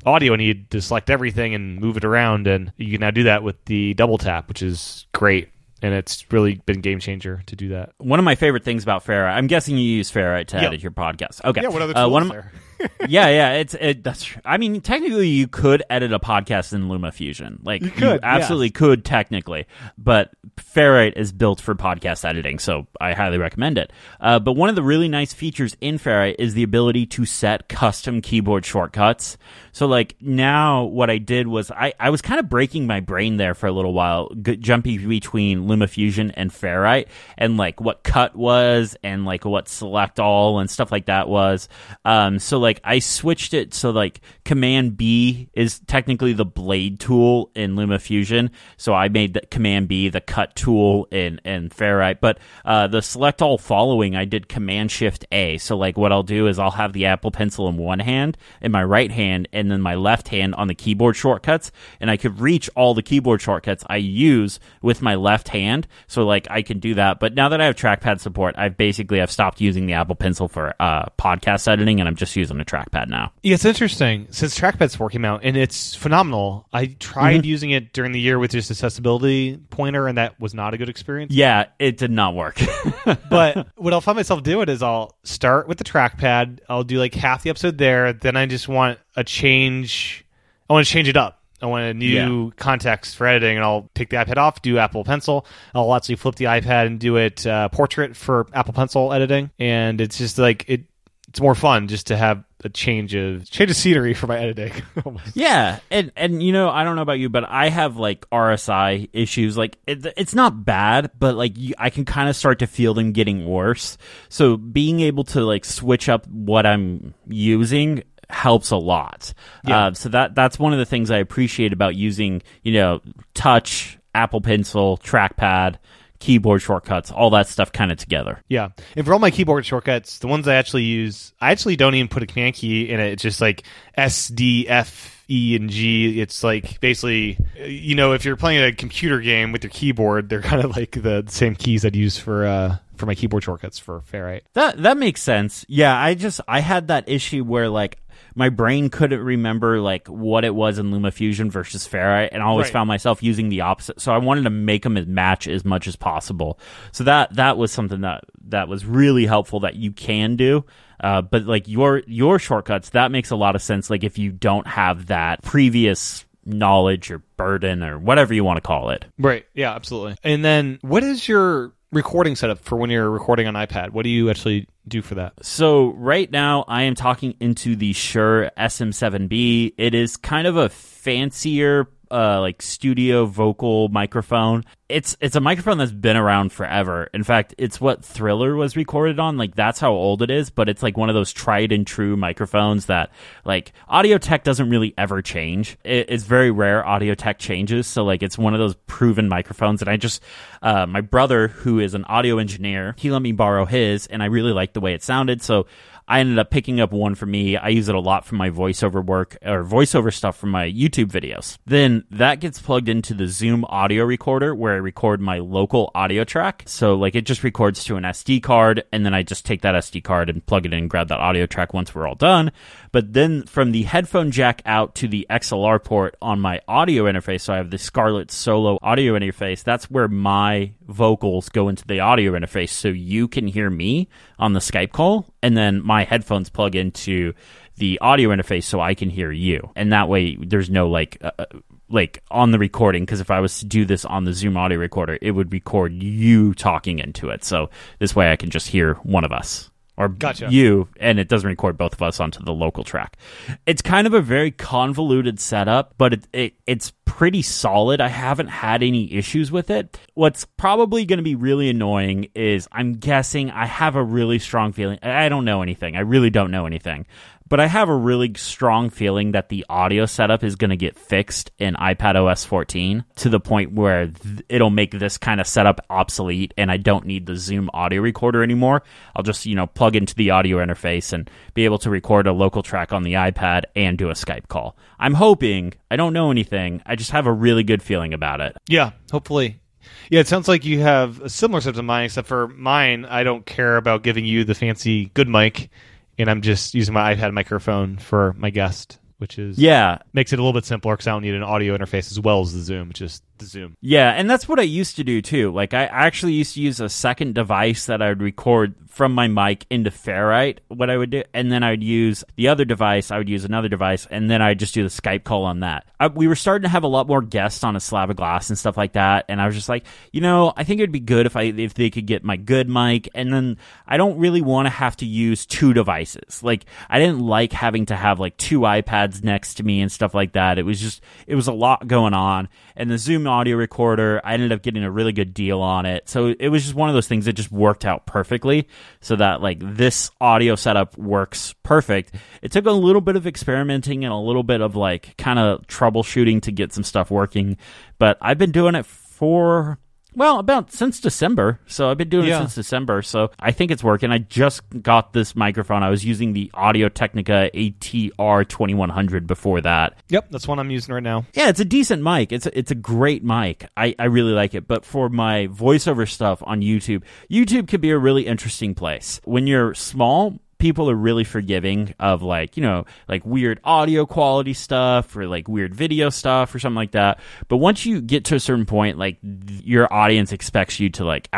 audio I need to select everything and move it around and you can now do that with the double tap, which is great. And it's really been game changer to do that. One of my favorite things about Ferrite, I'm guessing you use Ferrite to Yeah. edit your podcast. Okay. Yeah, what other Uh, tools one of my- there? Yeah, yeah, it's it, that's. True. I mean, technically, you could edit a podcast in LumaFusion. Like you, could, absolutely could technically, but Ferrite is built for podcast editing, so I highly recommend it. Uh, but one of the really nice features in Ferrite is the ability to set custom keyboard shortcuts. So, like now, what I did was I I was kind of breaking my brain there for a little while, g- jumping between LumaFusion and Ferrite, and like what cut was, and like what select all and stuff like that was. Um, so like I switched it so like Command B is technically the blade tool in LumaFusion. So I made the Command B the cut tool in in Ferrite, but uh, the select all following I did Command Shift A. So like what I'll do is I'll have the Apple Pencil in one hand, in my right hand, and then my left hand on the keyboard shortcuts, and I could reach all the keyboard shortcuts I use with my left hand. So like I can do that. But now that I have trackpad support, I've basically I've stopped using the Apple Pencil for uh, podcast editing, and I'm just using a trackpad now. Yeah, it's interesting since Trackpad support came out, and it's phenomenal. I tried using it during the year with just accessibility pointer, and that was not a good experience. Yeah, it did not work. <laughs> but what I'll find myself doing is I'll start with the trackpad. I'll do like half the episode there. Then I just want a change. I want to change it up. I want a new Yeah. context for editing, and I'll take the iPad off, do Apple Pencil. I'll actually flip the iPad and do it uh, portrait for Apple Pencil editing, and it's just like it. It's more fun just to have a change of change of scenery for my editing. <laughs> Yeah, and and you know, I don't know about you, but I have like RSI issues. Like it, it's not bad, but like you, I can kind of start to feel them getting worse. So being able to like switch up what I'm using helps a lot. Yeah. Uh, so that that's one of the things I appreciate about using, you know, touch, Apple Pencil, trackpad, keyboard shortcuts, all that stuff kind of together. Yeah. And for all my keyboard shortcuts, the ones I actually use, I actually don't even put a command key in it. It's just like S, D, F, E, and G. It's like basically, you know, if you're playing a computer game with your keyboard, they're <laughs> kind of like the same keys I'd use for, uh, for my keyboard shortcuts for Ferrite. That that makes sense. Yeah, I just I had that issue where like my brain couldn't remember like what it was in LumaFusion versus Ferrite, and I always Right. found myself using the opposite. So I wanted to make them match as much as possible. So that that was something that that was really helpful that you can do. Uh, but like your your shortcuts, that makes a lot of sense. Like if you don't have that previous knowledge or burden or whatever you want to call it. Right. Yeah, absolutely. And then what is your recording setup for when you're recording on iPad? What do you actually do for that? So right now I am talking into the Shure SM7B. It is kind of a fancier uh, like studio vocal microphone. It's it's a microphone that's been around forever. In fact, it's what Thriller was recorded on. Like that's how old it is, but it's like one of those tried and true microphones that like audio tech doesn't really ever change. It, it's very rare audio tech changes. So like it's one of those proven microphones. And I just uh, my brother who is an audio engineer, he let me borrow his, and I really liked the way it sounded. So I ended up picking up one for me. I use it a lot for my voiceover work or voiceover stuff for my YouTube videos. Then that gets plugged into the Zoom audio recorder where I record my local audio track. So like it just records to an SD card and then I just take that SD card and plug it in and grab that audio track once we're all done. But then from the headphone jack out to the XLR port on my audio interface, so I have the Scarlett Solo audio interface, that's where my vocals go into the audio interface so you can hear me on the Skype call and then my headphones plug into the audio interface so I can hear you. And that way there's no like uh, uh, like on the recording because if I was to do this on the Zoom audio recorder, it would record you talking into it. So this way I can just hear one of us or Gotcha. you and it doesn't record both of us onto the local track. It's kind of a very convoluted setup, but it, it it's pretty solid. I haven't had any issues with it. What's probably going to be really annoying is I'm guessing I have a really strong feeling. I I don't know anything. I really don't know anything. But I have a really strong feeling that the audio setup is going to get fixed in iPad OS 14 to the point where th- it'll make this kind of setup obsolete and I don't need the Zoom audio recorder anymore. I'll just, you know, plug into the audio interface and be able to record a local track on the iPad and do a Skype call. I'm hoping, I don't know anything, I just have a really good feeling about it. Yeah, hopefully. Yeah, it sounds like you have a similar setup to mine, except for mine, I don't care about giving you the fancy good mic, and I'm just using my iPad microphone for my guest, which is Yeah, makes it a little bit simpler because I don't need an audio interface as well as the Zoom, just the Zoom. Yeah, and that's what I used to do too. Like I actually used to use a second device that I would record from my mic into Ferrite. What I would do, and then I would use the other device. I would use another device, and then I'd just do the Skype call on that. I, we were starting to have a lot more guests on a slab of glass and stuff like that, and I was just like, you know, I think it'd be good if I if they could get my good mic, and then I don't really want to have to use two devices. Like I didn't like having to have like two iPads next to me and stuff like that. It was just it was a lot going on, and the Zoom audio recorder, I ended up getting a really good deal on it. So it was just one of those things that just worked out perfectly so that like this audio setup works perfect. It took a little bit of experimenting and a little bit of like kind of troubleshooting to get some stuff working, but I've been doing it for well, about since December. So I've been doing Yeah. it since December. So I think it's working. I just got this microphone. I was using the Audio Technica ATR 2100 before that. Yep, that's one I'm using right now. Yeah, it's a decent mic. It's a, it's a great mic. I, I really like it. But for my voiceover stuff on YouTube, YouTube could be a really interesting place. When you're small, people are really forgiving of like, you know, like weird audio quality stuff or like weird video stuff or something like that. But once you get to a certain point, like your audience expects you to like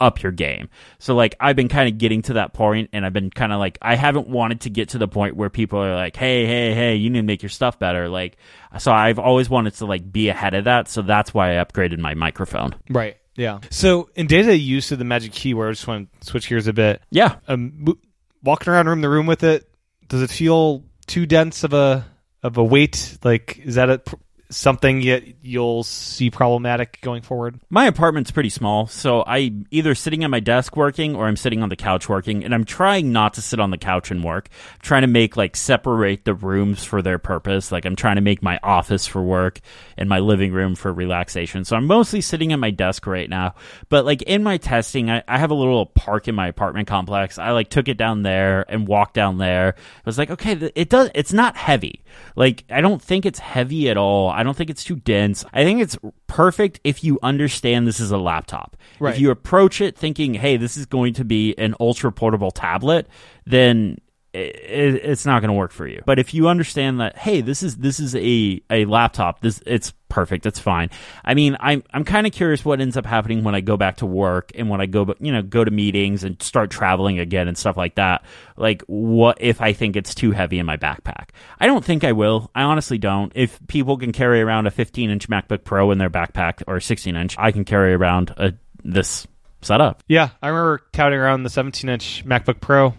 up your game. So like I've been kind of getting to that point and I've been kind of like I haven't wanted to get to the point where people are like, "Hey, hey, hey, you need to make your stuff better." Like so I've always wanted to like be ahead of that, so that's why I upgraded my microphone. Right. Yeah. So in data use of the Magic Keyboard, I just want to switch gears a bit. Yeah. Um, walking around room to room with it, does it feel too dense of a of a weight? Like, is that a something yet you'll see problematic going forward? My apartment's pretty small, so I'm either sitting at my desk working or I'm sitting on the couch working, and I'm trying not to sit on the couch and work. I'm trying to make like separate the rooms for their purpose. Like I'm trying to make my office for work and my living room for relaxation. So I'm mostly sitting at my desk right now. But like in my testing, I, I have a little park in my apartment complex. I like took it down there and walked down there. I was like, okay, it does. It's not heavy. Like I don't think it's heavy at all. I don't think it's too dense. I think it's perfect if you understand this is a laptop. Right. If you approach it thinking, hey, this is going to be an ultra portable tablet, then it, it's not going to work for you. But if you understand that, hey, this is this is a, a laptop, this it's perfect, it's fine. I mean, I'm I'm kind of curious what ends up happening when I go back to work and when I go, you know, go to meetings and start traveling again and stuff like that. Like, what if I think it's too heavy in my backpack? I don't think I will. I honestly don't. If people can carry around a 15 inch MacBook Pro in their backpack or 16 inch, I can carry around a this setup. Yeah, I remember touting around the 17 inch MacBook Pro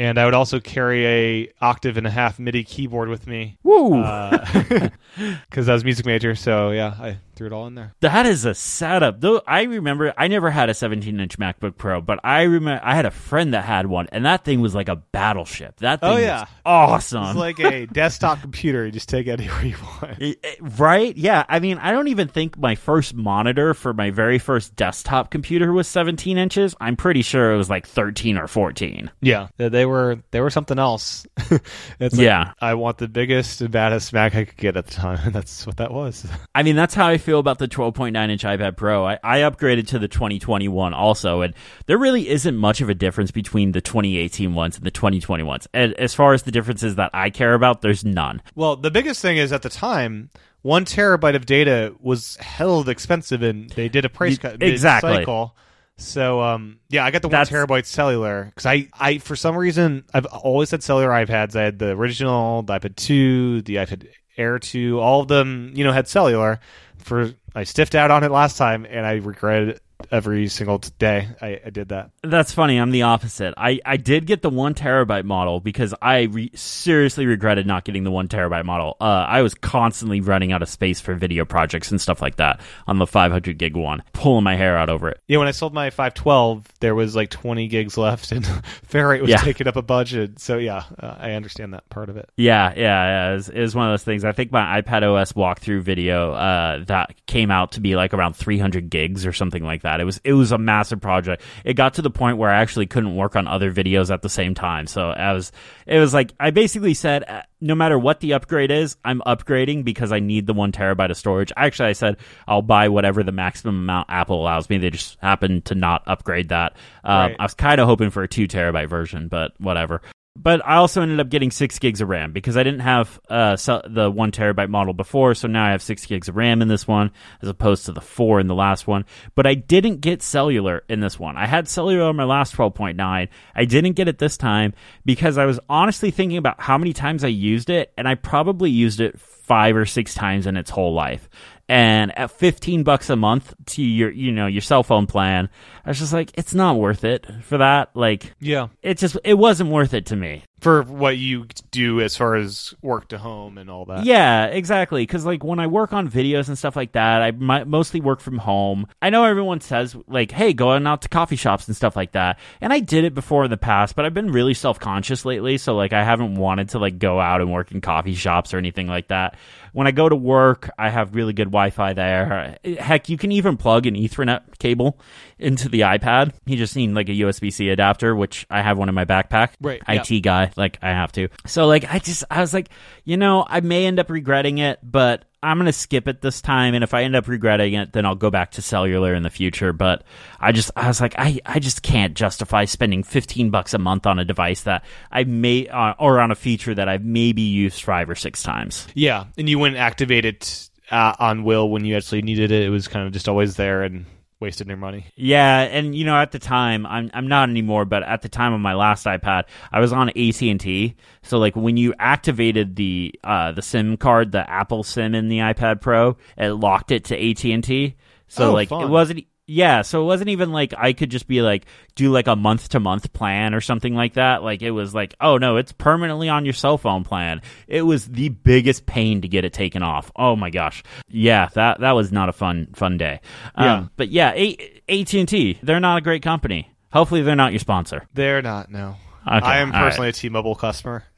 and I would also carry a octave and a half MIDI keyboard with me. Woo! Because uh, <laughs> I was a music major, so yeah, I threw it all in there. That is a setup. Though I remember, I never had a 17-inch MacBook Pro, but I remember I had a friend that had one, and that thing was like a battleship. That oh, thing oh yeah, was awesome. It's like a <laughs> desktop computer. You just take it anywhere you want. Right? Yeah. I mean, I don't even think my first monitor for my very first desktop computer was 17 inches. I'm pretty sure it was like 13 or 14. Yeah, they were they were something else. <laughs> it's like, yeah, I want the biggest and baddest Mac I could get at the time, and <laughs> that's what that was. I mean, that's how I feel about the 12.9 inch iPad Pro. I, I upgraded to the 2021 also, and there really isn't much of a difference between the 2018 ones and the 2020 ones. And as far as the differences that I care about, there's none. Well, the biggest thing is at the time one terabyte of data was held expensive, and they did a price cut exactly. cycle. So um, yeah, I got the one That's- terabyte cellular because I, I for some reason I've always had cellular iPads. I had the original, the iPad two, the iPad Air two, all of them you know had cellular. For I stiffed out on it last time, and I regret it every single day I, I did that. That's funny. I'm the opposite. I, I did get the one terabyte model because I re- seriously regretted not getting the one terabyte model. Uh, I was constantly running out of space for video projects and stuff like that on the 500 gig one, pulling my hair out over it. Yeah, when I sold my 512, there was like 20 gigs left, and <laughs> Ferrite was Yeah. taking up a budget. So yeah, uh, I understand that part of it. Yeah, yeah, yeah. It was, it was one of those things. I think my iPad OS walkthrough video uh, that came out to be like around 300 gigs or something like that. It was it was a massive project. It got to the point where I actually couldn't work on other videos at the same time. So I was it was like I basically said uh, no matter what the upgrade is, I'm upgrading because I need the one terabyte of storage. Actually, I said I'll buy whatever the maximum amount Apple allows me. They just happened to not upgrade that. Um, Right. I was kind of hoping for a two terabyte version, but whatever. But I also ended up getting six gigs of RAM because I didn't have uh, the one terabyte model before, so now I have six gigs of RAM in this one as opposed to the four in the last one. But I didn't get cellular in this one. I had cellular on my last 12.9. I didn't get it this time because I was honestly thinking about how many times I used it, and I probably used it five or six times in its whole life. And at 15 bucks a month to your, you know, your cell phone plan, I was just like, it's not worth it for that. Like, Yeah, it just it wasn't worth it to me. for what you do as far as work to home and all that. Yeah, exactly. Because like when I work on videos and stuff like that, I mostly work from home. I know everyone says like, "Hey, going out to coffee shops and stuff like that," and I did it before in the past, but I've been really self conscious lately, so like I haven't wanted to like go out and work in coffee shops or anything like that. When I go to work, I have really good Wi-Fi there. Heck, you can even plug an Ethernet cable into the iPad. You just need like a USB C adapter, which I have one in my backpack. Right, IT guy, like I have to. So like I just I was like, you know, I may end up regretting it, but I'm gonna skip it this time, and if I end up regretting it, then I'll go back to cellular in the future. But I just I was like, I I just can't justify spending 15 bucks a month on a device that I may uh, or on a feature that I've maybe used five or six times. Yeah, and you wouldn't activate it uh, on will when you actually needed it. It was kind of just always there and wasted their money. Yeah, and you know, at the time, I'm I'm not anymore, but at the time of my last iPad, I was on AT and T. So like when you activated the uh, the SIM card, the Apple SIM in the iPad Pro, it locked it to AT and T. So Oh, like fun. it wasn't. Yeah, so it wasn't even like I could just be like do like a month to month plan or something like that. Like it was like, oh no, it's permanently on your cell phone plan. It was the biggest pain to get it taken off. Oh my gosh, yeah, that that was not a fun fun day. Yeah. Um, but yeah, AT and T, they're not a great company. Hopefully, they're not your sponsor. They're not. No. Okay, I am all right. personally a T-Mobile customer. <laughs>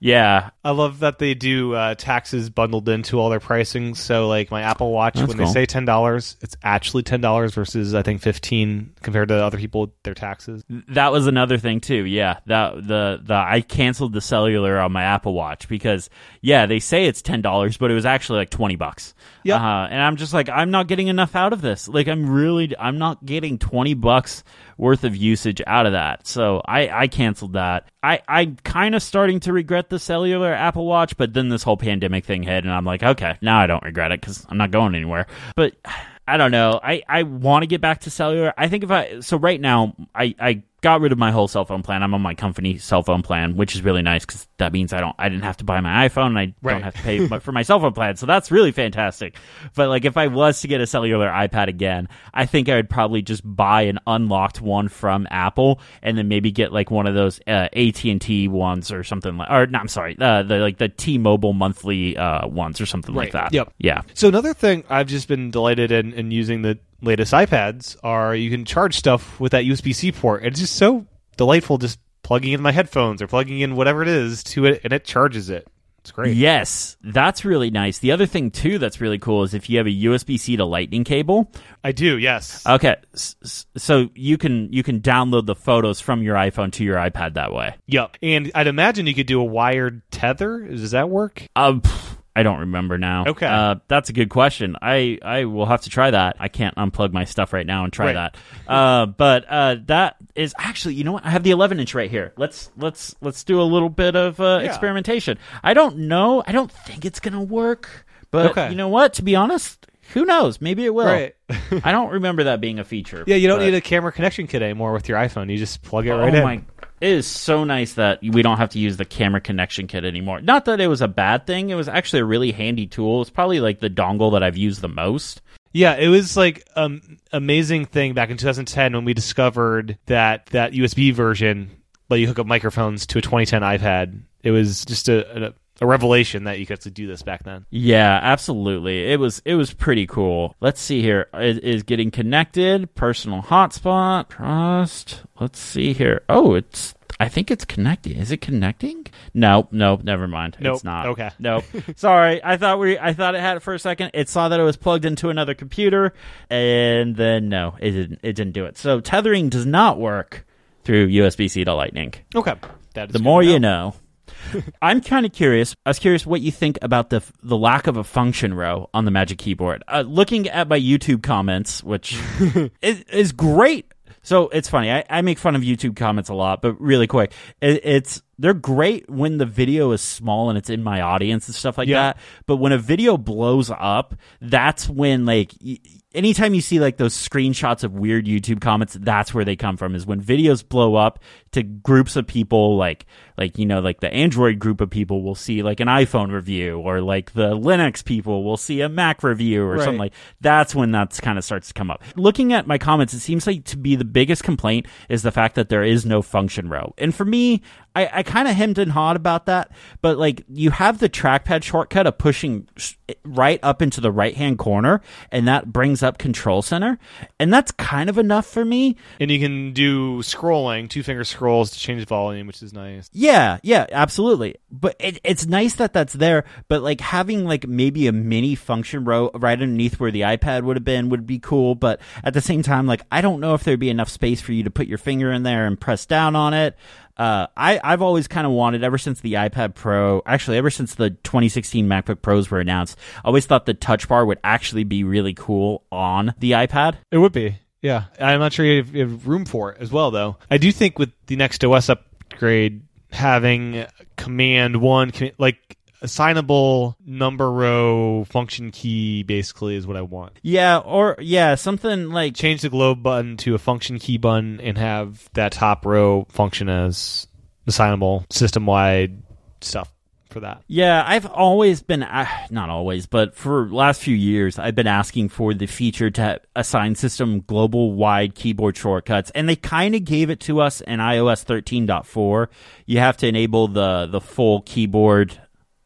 Yeah, I love that they do uh, taxes bundled into all their pricing. So, like my Apple Watch, That's when cool. they say ten dollars, it's actually ten dollars versus I think fifteen compared to other people their taxes. that was another thing too. Yeah, that the the I canceled the cellular on my Apple Watch because yeah, they say it's ten dollars, but it was actually like twenty bucks. Yep. Uh, and I'm just like, I'm not getting enough out of this. Like, I'm really, I'm not getting twenty bucks worth of usage out of that. So I I canceled that. I I'm kind of starting to regret the cellular Apple Watch, but then this whole pandemic thing hit, and I'm like, okay, now I don't regret it because I'm not going anywhere. But <sighs> I don't know. I, I want to get back to cellular. I think if I so right now I, I got rid of my whole cell phone plan. I'm on my company cell phone plan, which is really nice because that means I don't I didn't have to buy my iPhone and I Right. don't have to pay for my cell phone plan. So that's really fantastic. But like if I was to get a cellular iPad again, I think I would probably just buy an unlocked one from Apple and then maybe get like one of those uh, AT and T ones or something like. Or no, I'm sorry, uh, the like the T-Mobile monthly uh, ones or something like that. Yep. Yeah. So another thing I've just been delighted in, in using the latest iPads are you can charge stuff with that USB C port. It's just so delightful just plugging in my headphones or plugging in whatever it is to it and it charges it. It's great. Yes, that's really nice. The other thing too that's really cool is if you have a USB C to Lightning cable. I do, yes. Okay, so you can you can download the photos from your iPhone to your iPad that way. yep. And I'd imagine you could do a wired tether. Does that work? Um, I don't remember now. Okay. uh, that's a good question. I I will have to try that. I can't unplug my stuff right now and try Right. that. Uh, but uh, that is actually, you know what? I have the 11 inch right here. Let's let's let's do a little bit of uh, Yeah. experimentation. I don't know. I don't think it's gonna work. But Okay. you know what? To be honest, who knows? Maybe it will. Right. <laughs> I don't remember that being a feature. Yeah, you don't but- need a camera connection kit anymore with your iPhone. You just plug it Oh right in. my! It is so nice that we don't have to use the camera connection kit anymore. Not that it was a bad thing; it was actually a really handy tool. It's probably like the dongle that I've used the most. Yeah, it was like um amazing thing back in 2010 when we discovered that that USB version let you hook up microphones to a 2010 iPad. It was just a a, a revelation that you could actually do this back then. Yeah, absolutely. It was it was pretty cool. Let's see here. It is getting connected. Personal hotspot. Trust. Let's see here. Oh, it's. I think it's connecting. Is it connecting? No, no, never mind. Nope. It's not. Okay. <laughs> Nope. <laughs> Sorry. I thought we I thought it had it for a second. It saw that it was plugged into another computer and then no, it didn't it didn't do it. So tethering does not work through USB-C to Lightning. Okay, that is The more to you know. <laughs> I'm kind of curious. I was curious what you think about the the lack of a function row on the Magic Keyboard. Uh, looking at my YouTube comments, which <laughs> is, is great. So it's funny. I, I make fun of YouTube comments a lot, but really quick, it, it's they're great when the video is small and it's in my audience and stuff like Yeah. that. But when a video blows up, that's when like. Y- Anytime you see like those screenshots of weird YouTube comments, that's where they come from. Is when videos blow up to groups of people, like like you know, like the Android group of people will see like an iPhone review, or like the Linux people will see a Mac review, or Right. something like. That's when that's kind of starts to come up. Looking at my comments, it seems like to be the biggest complaint is the fact that there is no function row. And for me, I, I kind of hemmed and hawed about that, but like you have the trackpad shortcut of pushing right up into the right hand corner, and that brings up Control Center, and that's kind of enough for me. And you can do scrolling, two finger scrolls to change volume, which is nice. Yeah, yeah, absolutely. But it, it's nice that that's there. But like having like maybe a mini function row right underneath where the iPad would have been would be cool. But at the same time, like I don't know if there'd be enough space for you to put your finger in there and press down on it. Uh, I I've always kind of wanted ever since the iPad Pro, actually ever since the 2016 MacBook Pros were announced, I always thought the Touch Bar would actually be really cool on the iPad. It would be. Yeah. I'm not sure you have, you have room for it as well, though. I do think with the next OS upgrade, having command one, like assignable number row function key basically is what I want. Yeah, or yeah, something like Change the globe button to a function key button and have that top row function as assignable system wide stuff for that. Yeah, I've always been uh, not always, but for last few years, I've been asking for the feature to assign system global wide keyboard shortcuts, and they kind of gave it to us in iOS 13.4. You have to enable the the full keyboard.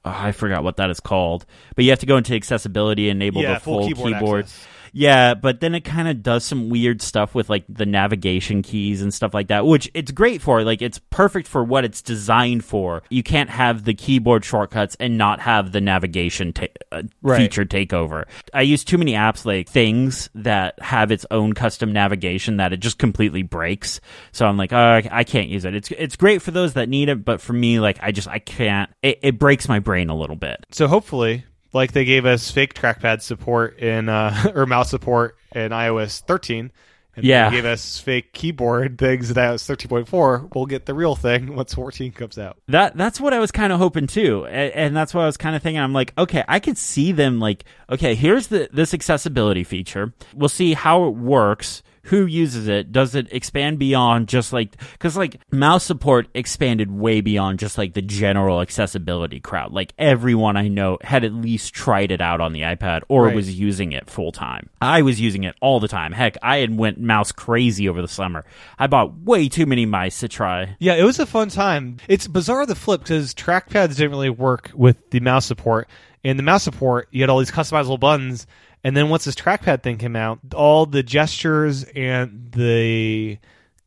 Oh, I forgot what that is called, but you have to go into accessibility and enable Yeah, the full full, keyboard keyboard. Yeah, but then it kind of does some weird stuff with like the navigation keys and stuff like that, which it's great for. Like it's perfect for what it's designed for. You can't have the keyboard shortcuts and not have the navigation ta- uh, Right. feature take over. I use too many apps like things that have its own custom navigation that it just completely breaks. So I'm like, oh, I I can't use it. It's it's great for those that need it, but for me, like I just I can't. It, it breaks my brain a little bit. So hopefully, like they gave us fake trackpad support in uh, <laughs> or mouse support in iOS 13. And Yeah. they gave us fake keyboard things in iOS 13.4. We'll get the real thing <laughs> once 14 comes out. That that's what I was kind of hoping too, and, and that's what I was kind of thinking. I'm like, okay, I could see them like, okay, here's the this accessibility feature. We'll see how it works. Who uses it? Does it expand beyond just like because like mouse support expanded way beyond just like the general accessibility crowd. Like everyone I know had at least tried it out on the iPad or Right. was using it full time. I was using it all the time. Heck, I had went mouse crazy over the summer. I bought way too many mice to try. Yeah, it was a fun time. It's bizarre the flip because trackpads didn't really work with the mouse support. And the mouse support, you had all these customizable buttons, and then once this trackpad thing came out, all the gestures and the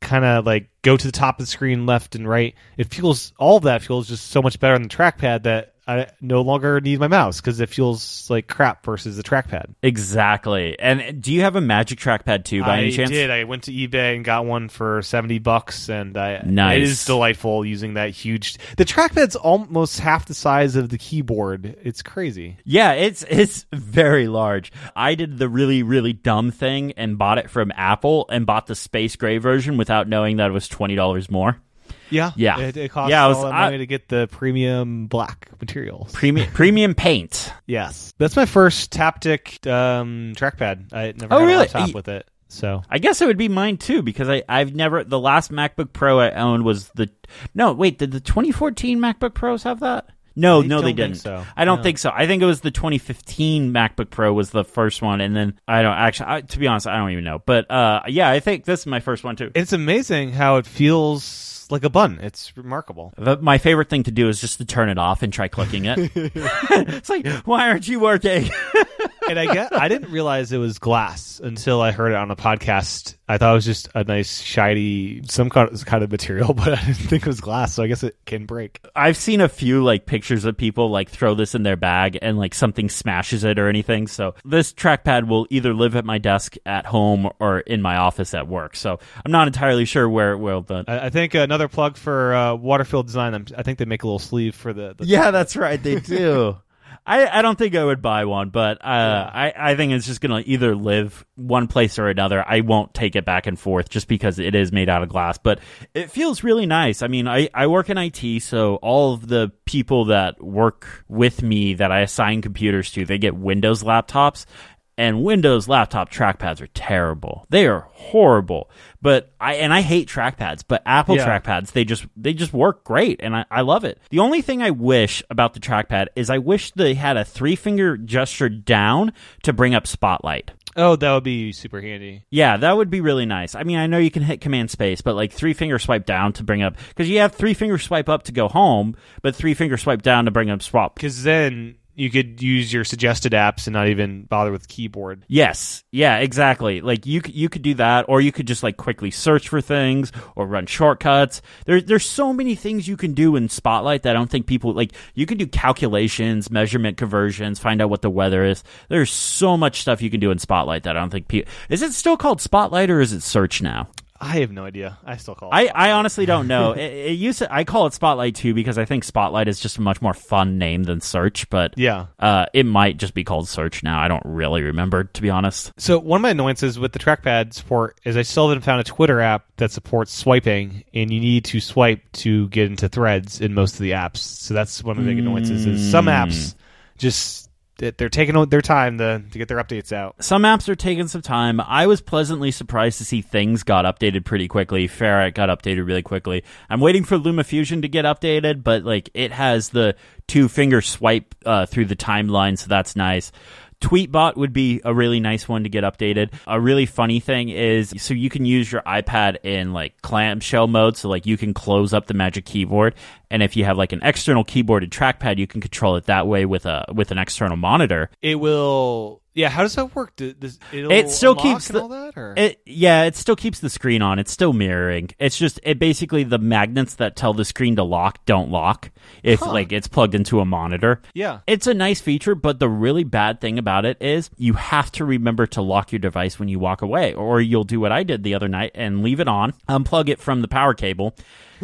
kind of like go to the top of the screen left and right, it feels all of that feels just so much better on the trackpad that I no longer need my mouse because it feels like crap versus the trackpad. Exactly. And do you have a Magic Trackpad too, by I any chance? I did. I went to eBay and got one for seventy bucks, and I Nice. it is delightful using that huge. The trackpad's almost half the size of the keyboard. It's crazy. Yeah, it's it's very large. I did the really really dumb thing and bought it from Apple and bought the space gray version without knowing that it was twenty dollars more. Yeah, Yeah. It, it costs Yeah, I was- all that I- money to get the premium black materials. Premium <laughs> premium paint. yes, that's my first Taptic um, trackpad. I never Oh, had really? a laptop You- with it. So I guess it would be mine too because I I've never the last MacBook Pro I owned was the no wait did the 2014 MacBook Pros have that? No, I no, they didn't. so. I don't No. think so. I think it was the 2015 MacBook Pro was the first one, and then I don't actually. I, to be honest, I don't even know. But uh, yeah, I think this is my first one too. it's amazing how it feels like a bun. It's remarkable. The, my favorite thing to do is just to turn it off and try clicking it. <laughs> it's like, why aren't you working? and I get I didn't realize it was glass until I heard it on a podcast. I thought it was just a nice shiny some kind of, kind of material, <laughs> but I didn't think it was glass. So I guess it can break. I've seen a few like pictures of people like throw this in their bag and like something smashes it or anything. So this trackpad will either live at my desk at home or in my office at work. So I'm not entirely sure where it will. But I, I think another plug for uh, Waterfield Design. I think they make a little sleeve for the. the yeah, that's right. They do. I, I don't think I would buy one, but uh, I, I think it's just going to either live one place or another. I won't take it back and forth just because it is made out of glass, but it feels really nice. I mean, I, I work in IT, so all of the people that work with me that I assign computers to, they get Windows laptops. And Windows laptop trackpads are terrible. They are horrible. But I and I hate trackpads, but Apple Yeah. trackpads they just they just work great and I, I love it. The only thing I wish about the trackpad is I wish they had a three finger gesture down to bring up spotlight. Oh, that would be super handy. Yeah, that would be really nice. I mean, I know you can hit command space, but like three finger swipe down to bring up because you have three finger swipe up to go home, but three finger swipe down to bring up swap. Because then you could use your suggested apps and not even bother with keyboard. Yes, yeah, exactly. Like you, you could do that, or you could just like quickly search for things or run shortcuts. There's there's so many things you can do in Spotlight that I don't think people like. You can do calculations, measurement conversions, find out what the weather is. There's so much stuff you can do in Spotlight that I don't think people. Is it still called Spotlight or is it Search now? I have no idea. I still call it. I, I honestly don't know. <laughs> it, it used to, I call it Spotlight too because I think Spotlight is just a much more fun name than Search, but yeah. uh, it might just be called Search now. I don't really remember to be honest. So one of my annoyances with the trackpad support is I still haven't found a Twitter app that supports swiping, and you need to swipe to get into threads in most of the apps. So that's one of the big annoyances. Is some apps just they're taking their time to, to get their updates out. Some apps are taking some time. I was pleasantly surprised to see things got updated pretty quickly. Ferrite got updated really quickly. I'm waiting for LumaFusion to get updated, but like it has the two finger swipe uh, through the timeline, so that's nice. Tweetbot would be a really nice one to get updated. A really funny thing is so you can use your iPad in like clamshell mode, so like you can close up the Magic Keyboard, and if you have like an external keyboard and trackpad, you can control it that way with a with an external monitor. It will yeah, how does that work? Does, it still keeps the, that, it, yeah, it still keeps the screen on. It's still mirroring. It's just it basically the magnets that tell the screen to lock don't lock if huh. like it's plugged into a monitor. Yeah, it's a nice feature, but the really bad thing about it is you have to remember to lock your device when you walk away, or you'll do what I did the other night and leave it on, unplug it from the power cable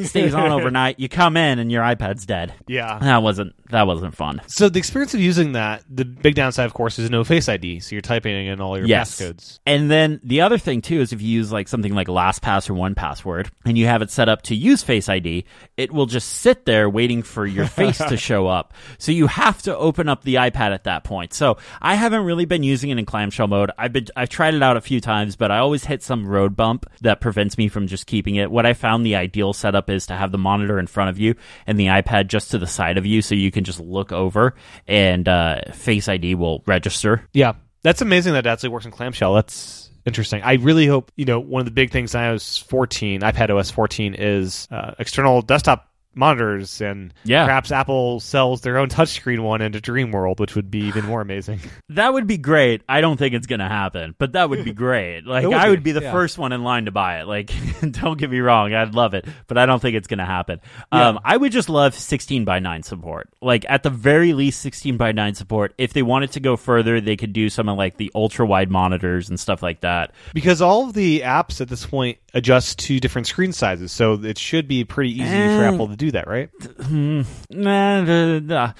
stays on <laughs> overnight. You come in and your iPad's dead. Yeah, that wasn't that wasn't fun. So the experience of using that, the big downside, of course, is no Face ID. So you're typing in all your yes. passcodes. And then the other thing too is if you use like something like LastPass or 1Password, and you have it set up to use Face ID, it will just sit there waiting for your <laughs> face to show up. So you have to open up the iPad at that point. So I haven't really been using it in clamshell mode. I've been I've tried it out a few times, but I always hit some road bump that prevents me from just keeping it. What I found the ideal setup is to have the monitor in front of you and the iPad just to the side of you so you can just look over and uh, Face ID will register. Yeah. That's amazing that it actually works in clamshell. That's interesting. I really hope, you know, one of the big things in iOS 14, iPad OS 14 is uh, external desktop monitors and yeah. perhaps Apple sells their own touchscreen one into Dreamworld, which would be even more amazing. <laughs> that would be great. I don't think it's going to happen, but that would be great. <laughs> Like would I would be, be the yeah. first one in line to buy it. Like <laughs> don't get me wrong, I'd love it, but I don't think it's going to happen. Yeah. Um, I would just love 16 by 9 support. Like at the very least 16 by 9 support. If they wanted to go further, they could do some of like the ultra wide monitors and stuff like that. Because all of the apps at this point adjust to different screen sizes, so it should be pretty easy for Apple to do that, right? Hmm. Nah,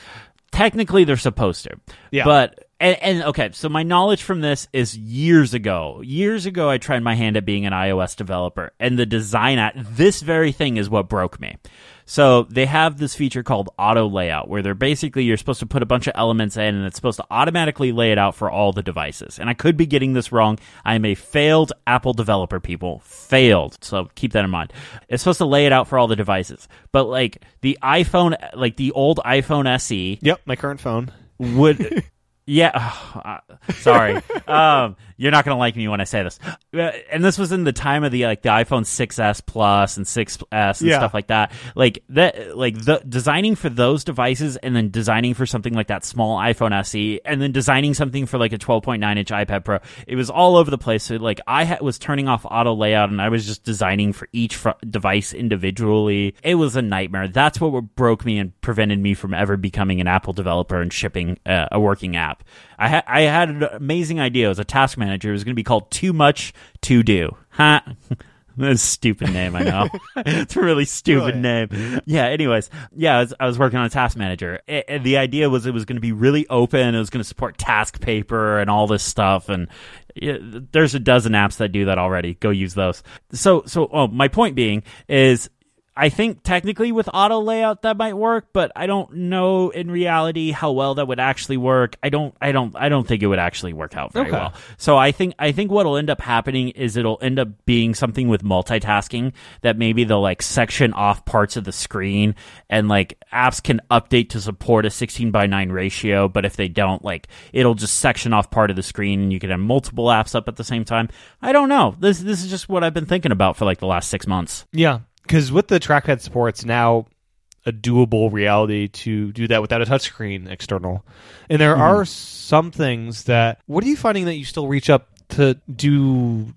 technically, they're supposed to. Yeah. But and, and, okay, so my knowledge from this is years ago. Years ago, I tried my hand at being an iOS developer, and the design at this very thing is what broke me. So they have this feature called auto layout where they're basically you're supposed to put a bunch of elements in and it's supposed to automatically lay it out for all the devices. And I could be getting this wrong. I am a failed Apple developer, people. Failed. So keep that in mind. It's supposed to lay it out for all the devices. But like the iPhone, like the old iPhone SE. Yep, my current phone. Would. <laughs> Yeah, <sighs> uh, sorry. <laughs> um, you're not gonna like me when I say this. Uh, and this was in the time of the like the iPhone 6s Plus and 6s and yeah. stuff like that. Like that, like the designing for those devices, and then designing for something like that small iPhone SE, and then designing something for like a 12.9 inch iPad Pro. It was all over the place. So like I ha- was turning off auto layout, and I was just designing for each fr- device individually. It was a nightmare. That's what broke me and prevented me from ever becoming an Apple developer and shipping uh, a working app. I, ha- I had an amazing idea as a task manager. It was going to be called Too Much To Do. Huh? <laughs> That's a stupid name, I know. <laughs> it's a really stupid really? name. Yeah, anyways. Yeah, I was, I was working on a task manager. It, it, the idea was it was going to be really open. It was going to support task paper and all this stuff. And there's a dozen apps that do that already. Go use those. So, so, oh, my point being is I think technically with auto layout that might work, but I don't know in reality how well that would actually work. I don't I don't I don't think it would actually work out very okay. well. So I think I think what'll end up happening is it'll end up being something with multitasking that maybe they'll like section off parts of the screen and like apps can update to support a 16 by 9 ratio, but if they don't like it'll just section off part of the screen and you can have multiple apps up at the same time. I don't know. This this is just what I've been thinking about for like the last 6 months. Yeah because with the trackpad support, it's now a doable reality to do that without a touchscreen external. And there mm-hmm. are some things that. What are you finding that you still reach up to do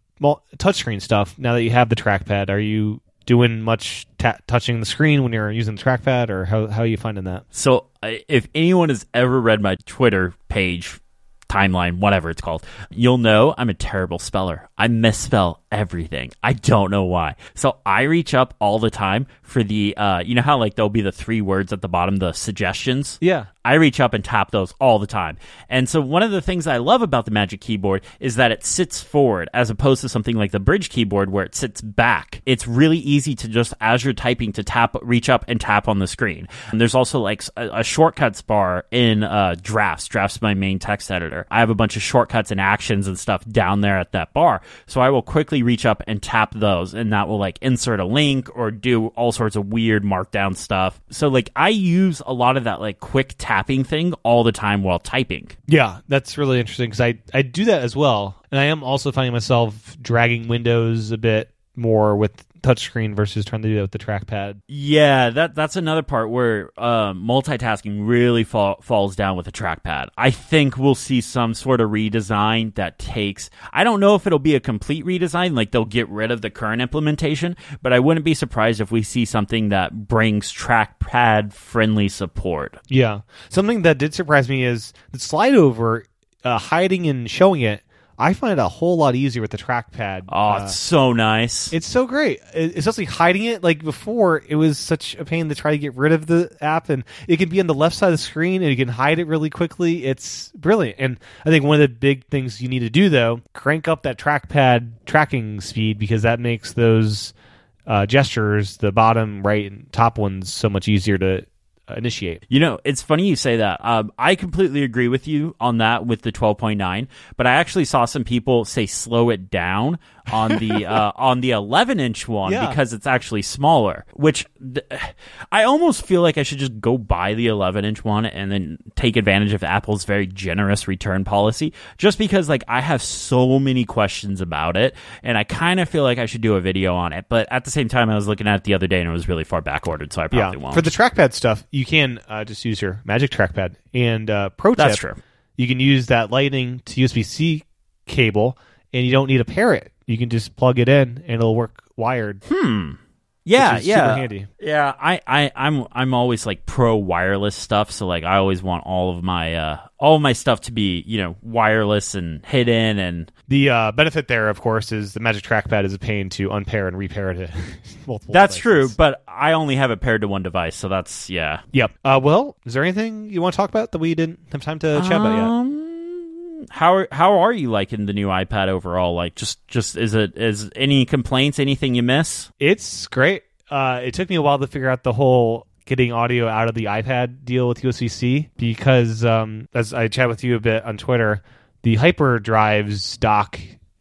touchscreen stuff now that you have the trackpad? Are you doing much ta- touching the screen when you're using the trackpad, or how how are you finding that? So, if anyone has ever read my Twitter page timeline, whatever it's called, you'll know I'm a terrible speller. I misspell everything. I don't know why. So I reach up all the time for the, uh, you know how like there'll be the three words at the bottom, the suggestions? Yeah. I reach up and tap those all the time. And so one of the things I love about the Magic Keyboard is that it sits forward as opposed to something like the Brydge keyboard where it sits back. It's really easy to just as you're typing to tap, reach up and tap on the screen. And there's also like a, a shortcuts bar in uh, Drafts. Drafts my main text editor. I have a bunch of shortcuts and actions and stuff down there at that bar. So I will quickly reach up and tap those and that will like insert a link or do all sorts of weird markdown stuff. So like I use a lot of that like quick tapping thing all the time while typing. Yeah, that's really interesting because I, I do that as well. And I am also finding myself dragging windows a bit more with touchscreen versus trying to do that with the trackpad. Yeah, that that's another part where uh, multitasking really fall, falls down with the trackpad. I think we'll see some sort of redesign that takes. I don't know if it'll be a complete redesign, like they'll get rid of the current implementation, but I wouldn't be surprised if we see something that brings trackpad friendly support. Yeah, something that did surprise me is the slide over, uh, hiding and showing it I find it a whole lot easier with the trackpad. Oh, uh, it's so nice. It's so great. Especially hiding it. Like before, it was such a pain to try to get rid of the app, and it can be on the left side of the screen, and you can hide it really quickly. It's brilliant. And I think one of the big things you need to do, though, crank up that trackpad tracking speed because that makes those uh, gestures, the bottom right and top ones, so much easier to initiate. You know, it's funny you say that. Um, I completely agree with you on that with the 12.9, but I actually saw some people say slow it down on the uh, on the 11 inch one yeah. because it's actually smaller. Which th- I almost feel like I should just go buy the 11 inch one and then take advantage of Apple's very generous return policy. Just because like I have so many questions about it, and I kind of feel like I should do a video on it. But at the same time, I was looking at it the other day and it was really far back ordered, so I probably yeah. won't. For the trackpad stuff, you can uh, just use your Magic Trackpad and uh, Pro That's true. You can use that Lightning to USB C cable, and you don't need a pair it you can just plug it in and it'll work wired. Hmm. Yeah, yeah, handy. Yeah, I, I, I'm, I'm always like pro wireless stuff. So like, I always want all of my, uh, all of my stuff to be, you know, wireless and hidden. And the uh, benefit there, of course, is the Magic Trackpad is a pain to unpair and repair to <laughs> multiple. That's devices. true, but I only have it paired to one device, so that's yeah. Yep. Uh, well, is there anything you want to talk about that we didn't have time to chat about yet? How are, how are you liking the new iPad overall? Like, just just is it is any complaints? Anything you miss? It's great. Uh, it took me a while to figure out the whole getting audio out of the iPad deal with USB C because, um, as I chat with you a bit on Twitter, the HyperDrive's dock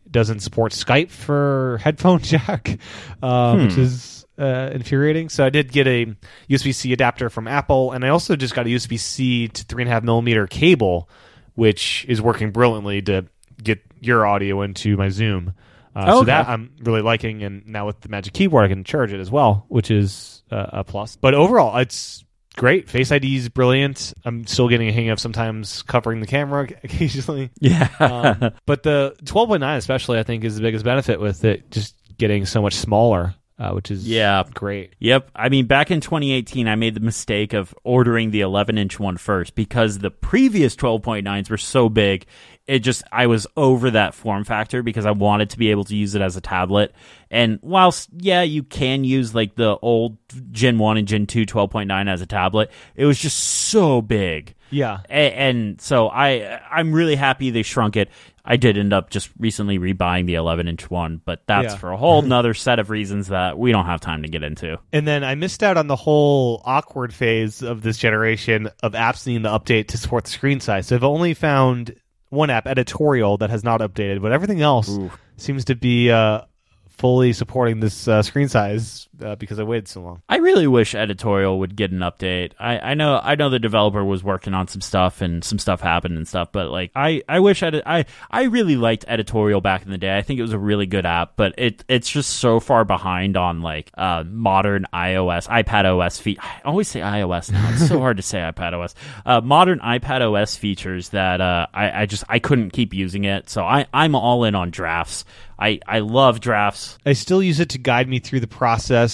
doesn't support Skype for headphone <laughs> jack, uh, hmm. which is uh, infuriating. So I did get a USB C adapter from Apple, and I also just got a USB C to three and a half millimeter cable which is working brilliantly to get your audio into my Zoom. Uh, oh, so that I'm really liking, and now with the Magic Keyboard, I can charge it as well, which is uh, a plus. But overall, it's great. Face ID is brilliant. I'm still getting a hang of sometimes covering the camera <laughs> occasionally. Yeah. um, but the 12.9 especially, I think, is the biggest benefit with it just getting so much smaller uh, which is yeah great. Yep. I mean, back in 2018, I made the mistake of ordering the 11 inch one first because the previous 12.9s were so big. It just I was over that form factor because I wanted to be able to use it as a tablet. And whilst yeah, you can use like the old Gen 1 and Gen 2 12.9 as a tablet, it was just so big. Yeah. And, and so I I'm really happy they shrunk it. I did end up just recently rebuying the 11 inch one, but that's yeah. for a whole <laughs> nother set of reasons that we don't have time to get into. And then I missed out on the whole awkward phase of this generation of apps needing to update to support the screen size. So I've only found one app, Editorial, that has not updated, but everything else Ooh. seems to be uh, fully supporting this uh, screen size uh, because I waited so long. I really wish editorial would get an update. I, I know I know the developer was working on some stuff and some stuff happened and stuff, but like I I wish I I I really liked editorial back in the day. I think it was a really good app, but it it's just so far behind on like uh, modern iOS, iPad OS feet. I always say iOS now. It's so <laughs> hard to say iPad OS. Uh, modern iPad OS features that uh, I I just I couldn't keep using it. So I I'm all in on drafts. I, I love drafts. I still use it to guide me through the process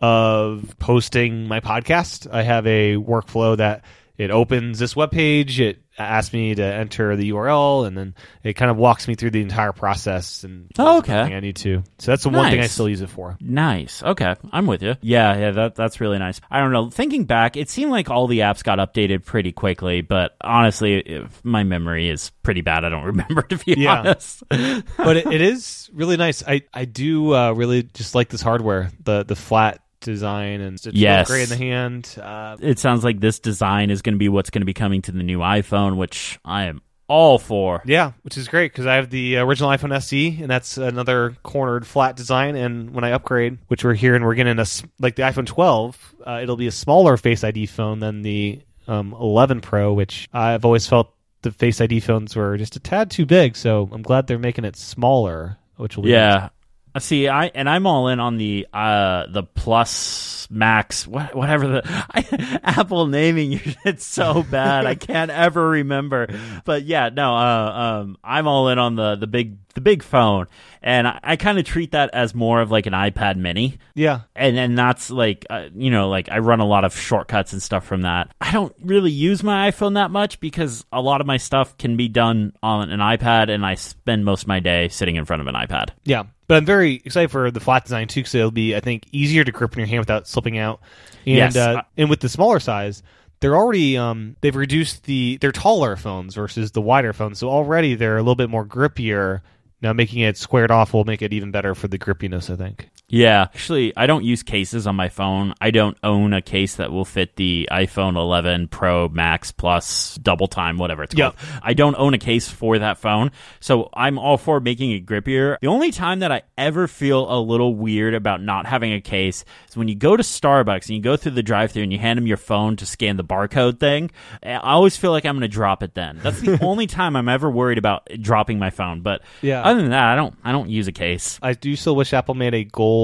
of posting my podcast. I have a workflow that it opens this web page. It asks me to enter the URL, and then it kind of walks me through the entire process and Oh, okay. everything I need to. So that's the one thing I still use it for. Nice. Okay, I'm with you. Yeah, yeah, that that's really nice. I don't know. Thinking back, it seemed like all the apps got updated pretty quickly, but honestly, if my memory is pretty bad. I don't <laughs> remember to be Yeah. honest. but it, it is really nice. I I do uh, really just like this hardware, the the flat design and it's Yes. great in the hand. Uh, it sounds like this design is going to be what's going to be coming to the new iPhone, which I am all for. yeah, which is great because I have the original iPhone SE, and that's another cornered flat design. And when I upgrade, which we're here and we're getting a like the iPhone 12, uh, it'll be a smaller Face ID phone than the um, 11 Pro, which I've always felt the Face ID phones were just a tad too big. So I'm glad they're making it smaller, which will be nice. Uh, See, I and I'm all in on the uh the plus max what, whatever the <laughs> I, Apple naming <laughs> it's so bad I can't ever remember. But yeah, no, uh, um I'm all in on the the big the big phone and I, I kind of treat that as more of like an iPad mini. yeah. and and that's like uh, you know like I run a lot of shortcuts and stuff from that. I don't really use my iPhone that much because a lot of my stuff can be done on an iPad, and I spend most of my day sitting in front of an iPad. Yeah, but I'm very excited for the flat design too, because it'll be, I think, easier to grip in your hand without slipping out. And Yes. uh, and with the smaller size, they're already um they've reduced the they're taller phones versus the wider phones, so already they're a little bit more grippier. Now making it squared off will make it even better for the grippiness, I think. Yeah, actually, I don't use cases on my phone. I don't own a case that will fit the iPhone 11 Pro Max Plus double time, whatever it's called. I don't own a case for that phone, so I'm all for making it grippier. The only time that I ever feel a little weird about not having a case is when you go to Starbucks and you go through the drive-through and you hand them your phone to scan the barcode thing. I always feel like I'm going to drop it then. That's the <laughs> only time I'm ever worried about dropping my phone. But Yeah. other than that, I don't. I don't use a case. I do still wish Apple made a gold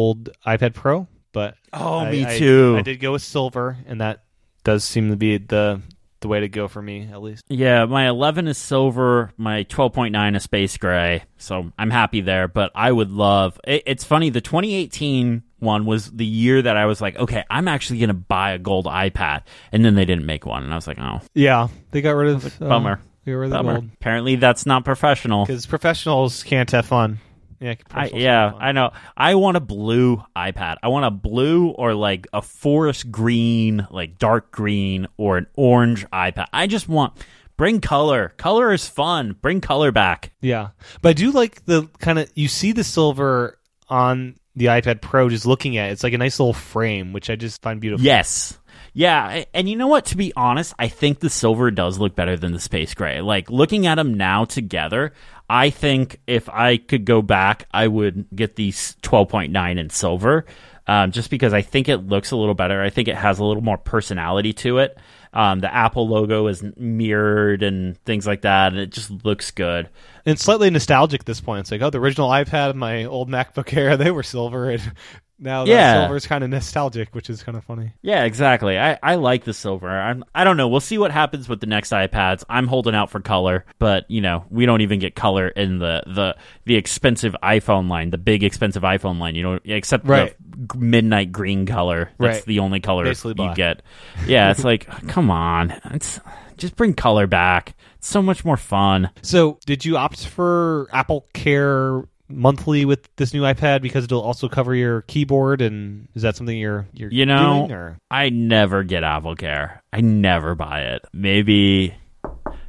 iPad Pro, but Oh, I- me too. I did go with silver, and that does seem to be the the way to go for me, at least. Yeah, my 11 is silver, my 12.9 is space gray, so I'm happy there. But I would love. It, it's funny. The 2018 one was the year that I was like, okay, I'm actually gonna buy a gold iPad, and then they didn't make one, and I was like, oh, Yeah, they got rid of uh, bummer, They got rid of the gold. Apparently, that's not professional. because professionals can't have fun. Yeah, I, yeah, can't have fun. I know. I want a blue iPad. I want a blue or like a forest green, like dark green, or an orange iPad. I just want bring color. Color is fun. Bring color back. yeah. But I do like the kind of you see the silver on the iPad Pro. Just looking at it, it's like a nice little frame, which I just find beautiful. Yes. Yeah, and you know what? To be honest, I think the silver does look better than the space gray. Like looking at them now together, I think if I could go back, I would get these 12.9 in silver, um, just because I think it looks a little better. I think it has a little more personality to it. Um, the Apple logo is mirrored and things like that, and it just looks good. and it's slightly nostalgic at this point. It's like, oh, the original iPad, and my old MacBook Air, <laughs> they were silver, and now Yeah. the silver is kind of nostalgic, which is kind of funny. Yeah, exactly. I, I like the silver. I'm, I don't know. We'll see what happens with the next iPads. I'm holding out for color, but you know we don't even get color in the the the expensive iPhone line, the big expensive iPhone line. You know, except Right. the midnight green color. That's Right. the only color Basically you get. Yeah, it's like <laughs> come on, it's just bring color back. It's so much more fun. So, did you opt for Apple Care monthly with this new iPad because it'll also cover your keyboard? And is that something you're you're You know, doing? I never get Apple Care. I never buy it. Maybe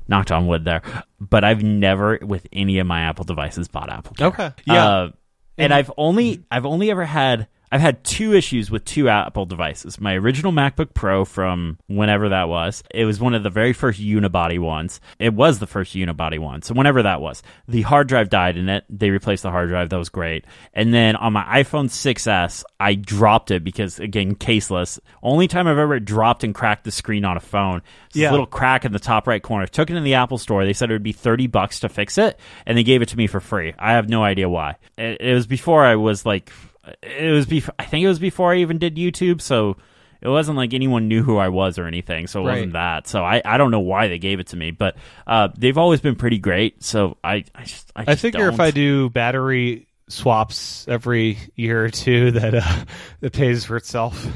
knocked on wood there, but I've never with any of my Apple devices bought Apple Care. Okay. Yeah. Uh, and I've only I've only ever had I've had two issues with two Apple devices. My original MacBook Pro from whenever that was. It was one of the very first unibody ones. It was the first unibody one. So whenever that was. The hard drive died in it. They replaced the hard drive. That was great. And then on my iPhone 6S, I dropped it because again, caseless. Only time I've ever dropped and cracked the screen on a phone. It's Yeah. This little crack in the top right corner. Took it in the Apple store. They said it would be 30 bucks to fix it, and they gave it to me for free. I have no idea why. It, it was before I was like, it was before, I think it was before I even did YouTube, so it wasn't like anyone knew who I was or anything, so it Right. wasn't that. So I, I don't know why they gave it to me, but uh, they've always been pretty great, so I, I just, I, I figure if don't. I do battery swaps every year or two <laughs> that uh, that pays for itself. <laughs>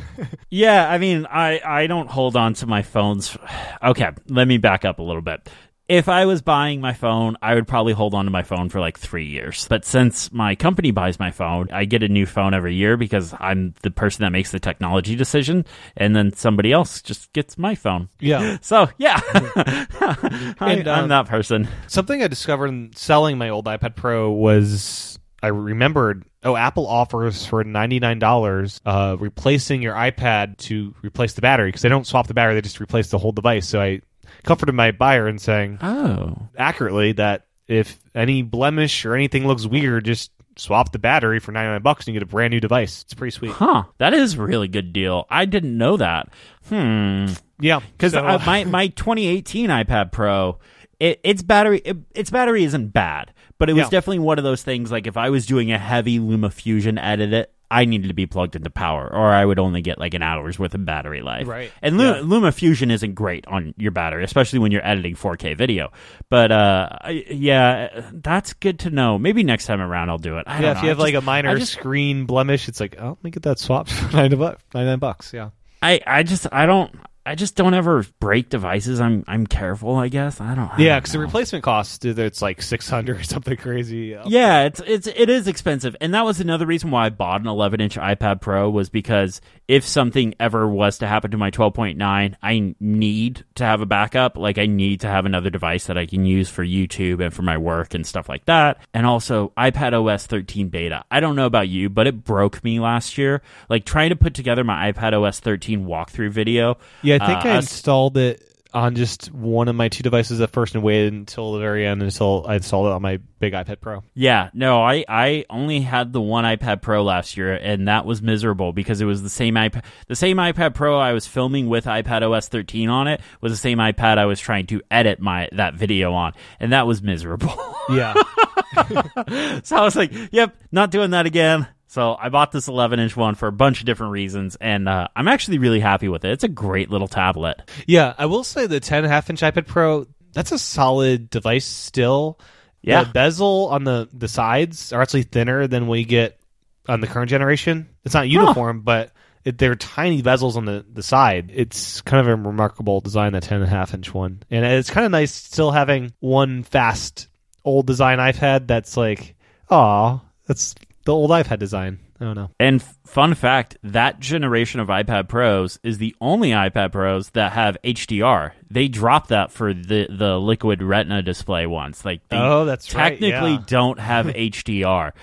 Yeah, I mean, I I don't hold on to my phones. <sighs> Okay, let me back up a little bit. If I was buying my phone, I would probably hold on to my phone for like three years. But since my company buys my phone, I get a new phone every year because I'm the person that makes the technology decision, and then somebody else just gets my phone. yeah. <laughs> So yeah, <laughs> I, And, um, I'm that person. Something I discovered in selling my old iPad Pro was I remembered. Oh, Apple offers for ninety nine dollars, uh, replacing your iPad to replace the battery because they don't swap the battery; they just replace the whole device. So I comforted my buyer in saying Oh, accurately that if any blemish or anything looks weird, just swap the battery for ninety nine bucks and you get a brand new device. It's pretty sweet. huh? That is a really good deal. I didn't know that. Hmm. Yeah, because so, uh, my my 2018 iPad Pro, it, its battery it, its battery isn't bad, but it was Yeah. definitely one of those things. Like if I was doing a heavy LumaFusion edit, it I needed to be plugged into power, or I would only get like an hour's worth of battery life. Right. And Lu- Yeah. LumaFusion isn't great on your battery, especially when you're editing 4K video. But uh, yeah, that's good to know. Maybe next time around I'll do it. I yeah, if you have like a minor just- screen blemish, it's like, oh, let me get that swapped <laughs> for ninety bucks. Nine bucks. Yeah. I I just I don't. I just don't ever break devices. I'm I'm careful, I guess. I don't. I Yeah, because the replacement cost it's like six hundred or something crazy. Yeah, it's it's it is expensive, and that was another reason why I bought an 11 inch iPad Pro was because if something ever was to happen to my 12.9, I need to have a backup. Like I need to have another device that I can use for YouTube and for my work and stuff like that. And also iPad OS 13 beta. I don't know about you, but it broke me last year. Like trying to put together my iPad OS 13 walkthrough video. Yeah, think Uh, I installed it on just one of my two devices at first and waited until the very end until I installed it on my big iPad Pro. Yeah, no, I, I only had the one iPad Pro last year, and that was miserable because it was the same iPad the same iPad Pro I was filming with iPad OS 13 on it was the same iPad I was trying to edit my that video on, and that was miserable. Yeah. <laughs> so I was like, "Yep, not doing that again." So I bought this 11 inch one for a bunch of different reasons, and uh, I'm actually really happy with it. It's a great little tablet. yeah, I will say the 10 and a half inch iPad Pro, that's a solid device still. Yeah. The bezel on the, the sides are actually thinner than we get on the current generation. It's not uniform, but it, they're tiny bezels on the, the side. It's kind of a remarkable design, that 10 and a half inch one. And it's kind of nice still having one fast old design iPad that's like, oh, that's the old iPad design. I don't know. And fun fact, that generation of iPad Pros is the only iPad Pros that have HDR. They dropped that for the the Liquid Retina display ones. Like they Oh, that's right, technically yeah. don't have <laughs> HDR.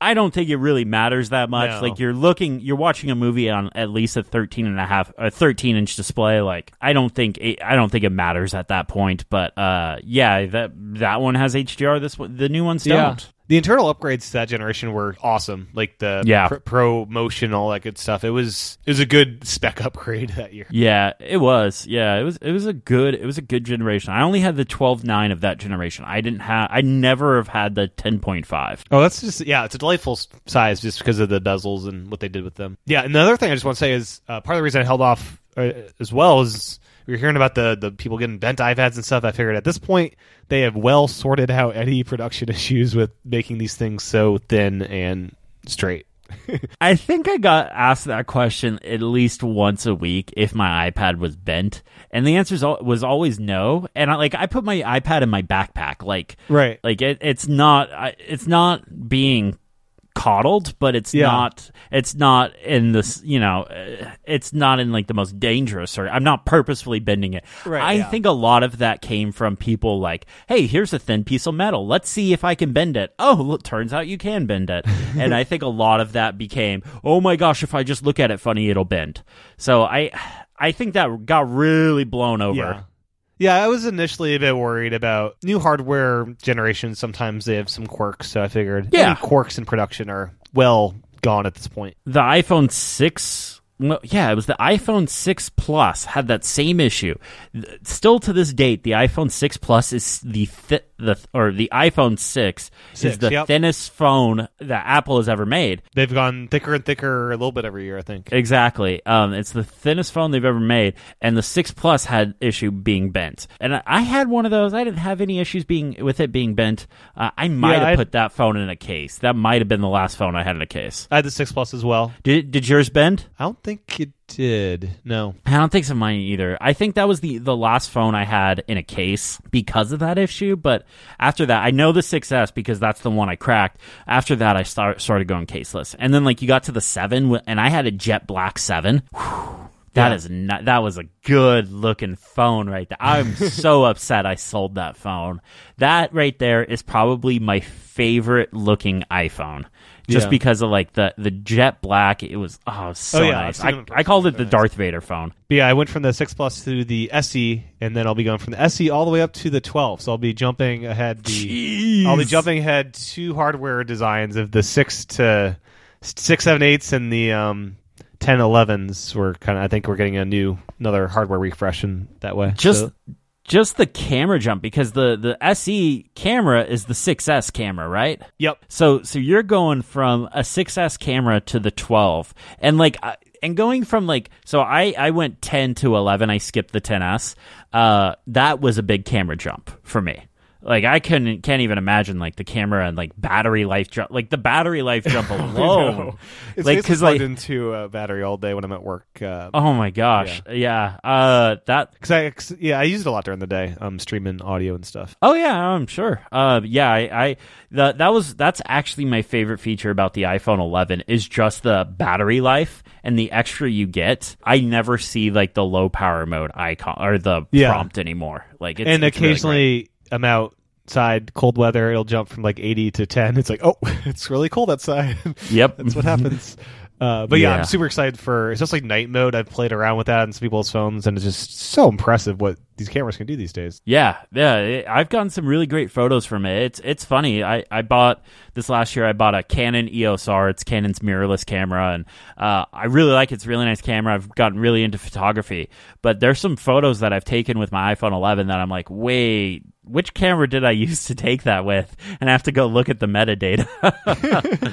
I don't think it really matters that much. No. Like you're looking, you're watching a movie on at least a 13 and a half, a 13 inch display. Like I don't think it, I don't think it matters at that point. But uh, yeah, that that one has HDR. This one, the new ones don't. The internal upgrades to that generation were awesome. Like the Yeah. pr- Pro Motion, all that good stuff. It was it was a good spec <laughs> upgrade that year. Yeah, it was. Yeah, it was. It was a good. It was a good generation. I only had the twelve nine of that generation. I didn't have. I never have had the ten point five. Oh, that's just yeah, it's a delightful size just because of the bezels and what they did with them. Yeah, and the other thing I just want to say is uh, part of the reason I held off uh, as well is we were hearing about the the people getting bent iPads and stuff. I figured at this point they have well sorted out any production <laughs> issues with making these things so thin and straight. <laughs> I think I got asked that question at least once a week if my iPad was bent, and the answer was always no. And I, like I put my iPad in my backpack, like Right. like it, it's not it's not being coddled but it's Yeah. not it's not in this you know uh, it's not in like the most dangerous or i'm not purposefully bending it Right, i yeah. think a lot of that came from people like hey here's a thin piece of metal let's see if i can bend it oh look turns out you can bend it <laughs> and i think a lot of that became oh my gosh if i just look at it funny it'll bend so i i think that got really blown over Yeah. Yeah, I was initially a bit worried about new hardware generations. Sometimes they have some quirks, so I figured Yeah. any quirks in production are well gone at this point. the iPhone 6 well, yeah, it was the iPhone 6 Plus had that same issue. Still to this date, the iPhone 6 Plus is the the or the iPhone six, is the yep. thinnest phone that Apple has ever made. They've gone thicker and thicker a little bit every year, I think. Exactly. Um, it's the thinnest phone they've ever made, and the six plus had issue being bent. And I, I had one of those. I didn't have any issues being with it being bent. Uh, I might Yeah, have I'd- put that phone in a case. That might have been the last phone I had in a case. I had the six plus as well. Did did yours bend? I don't think it did. No. I don't think so mine either. I think that was the the last phone I had in a case because of that issue. But after that, I know the 6S because that's the one I cracked. After that, I start, started going caseless, and then like you got to the seven, and I had a jet black seven. Whew, That Yeah. is not. That was a good looking phone right there. I'm <laughs> so upset I sold that phone. That right there is probably my favorite looking iPhone. Just Yeah. because of like the the jet black, it was oh so Oh, yeah, nice. I, I called it the nice. Darth Vader phone. But yeah, I went from the six plus to the SE, and then I'll be going from the SE all the way up to the 12. So I'll be jumping ahead the. I'll be jumping ahead two hardware designs of the six to six seven eights and the um 10 11s. We're kind of I think we're getting a new another hardware refresh in that way. just So- just the camera jump because the the SE camera is the 6S camera, right? yep. So so you're going from a 6S camera to the 12, and like. And going from like so I, I went 10 to 11 i skipped the 10s uh that was a big camera jump for me like i couldn't can't even imagine like the camera and like battery life jump like the battery life jump <laughs> alone It's like because plugged like into a battery all day when I'm at work. Uh, oh my gosh yeah, uh that Cause I, 'cause, yeah, I use it a lot during the day, um, streaming audio and stuff. Oh yeah, I'm sure. Uh, yeah, I, I the, that was that's actually my favorite feature about the iPhone 11 is just the battery life and the extra you get. I never see like the low power mode icon or the Yeah. prompt anymore. Like it's, and it's really occasionally I'm outside cold weather, it'll jump from like 80 to 10. It's like, oh, <laughs> it's really cold outside. Yep. <laughs> That's what happens. Uh, but yeah, Yeah. I'm super excited for it's just like night mode. I've played around with that on some people's phones, and it's just so impressive what these cameras can do these days. Yeah, yeah, it, I've gotten some really great photos from it. It's it's funny. I, I bought this last year. I bought a Canon EOS R. It's Canon's mirrorless camera, and uh, I really like it. It's a really nice camera. I've gotten really into photography, but there's some photos that I've taken with my iPhone 11 that I'm like, wait, which camera did I <laughs> use to take that with? And I have to go look at the metadata.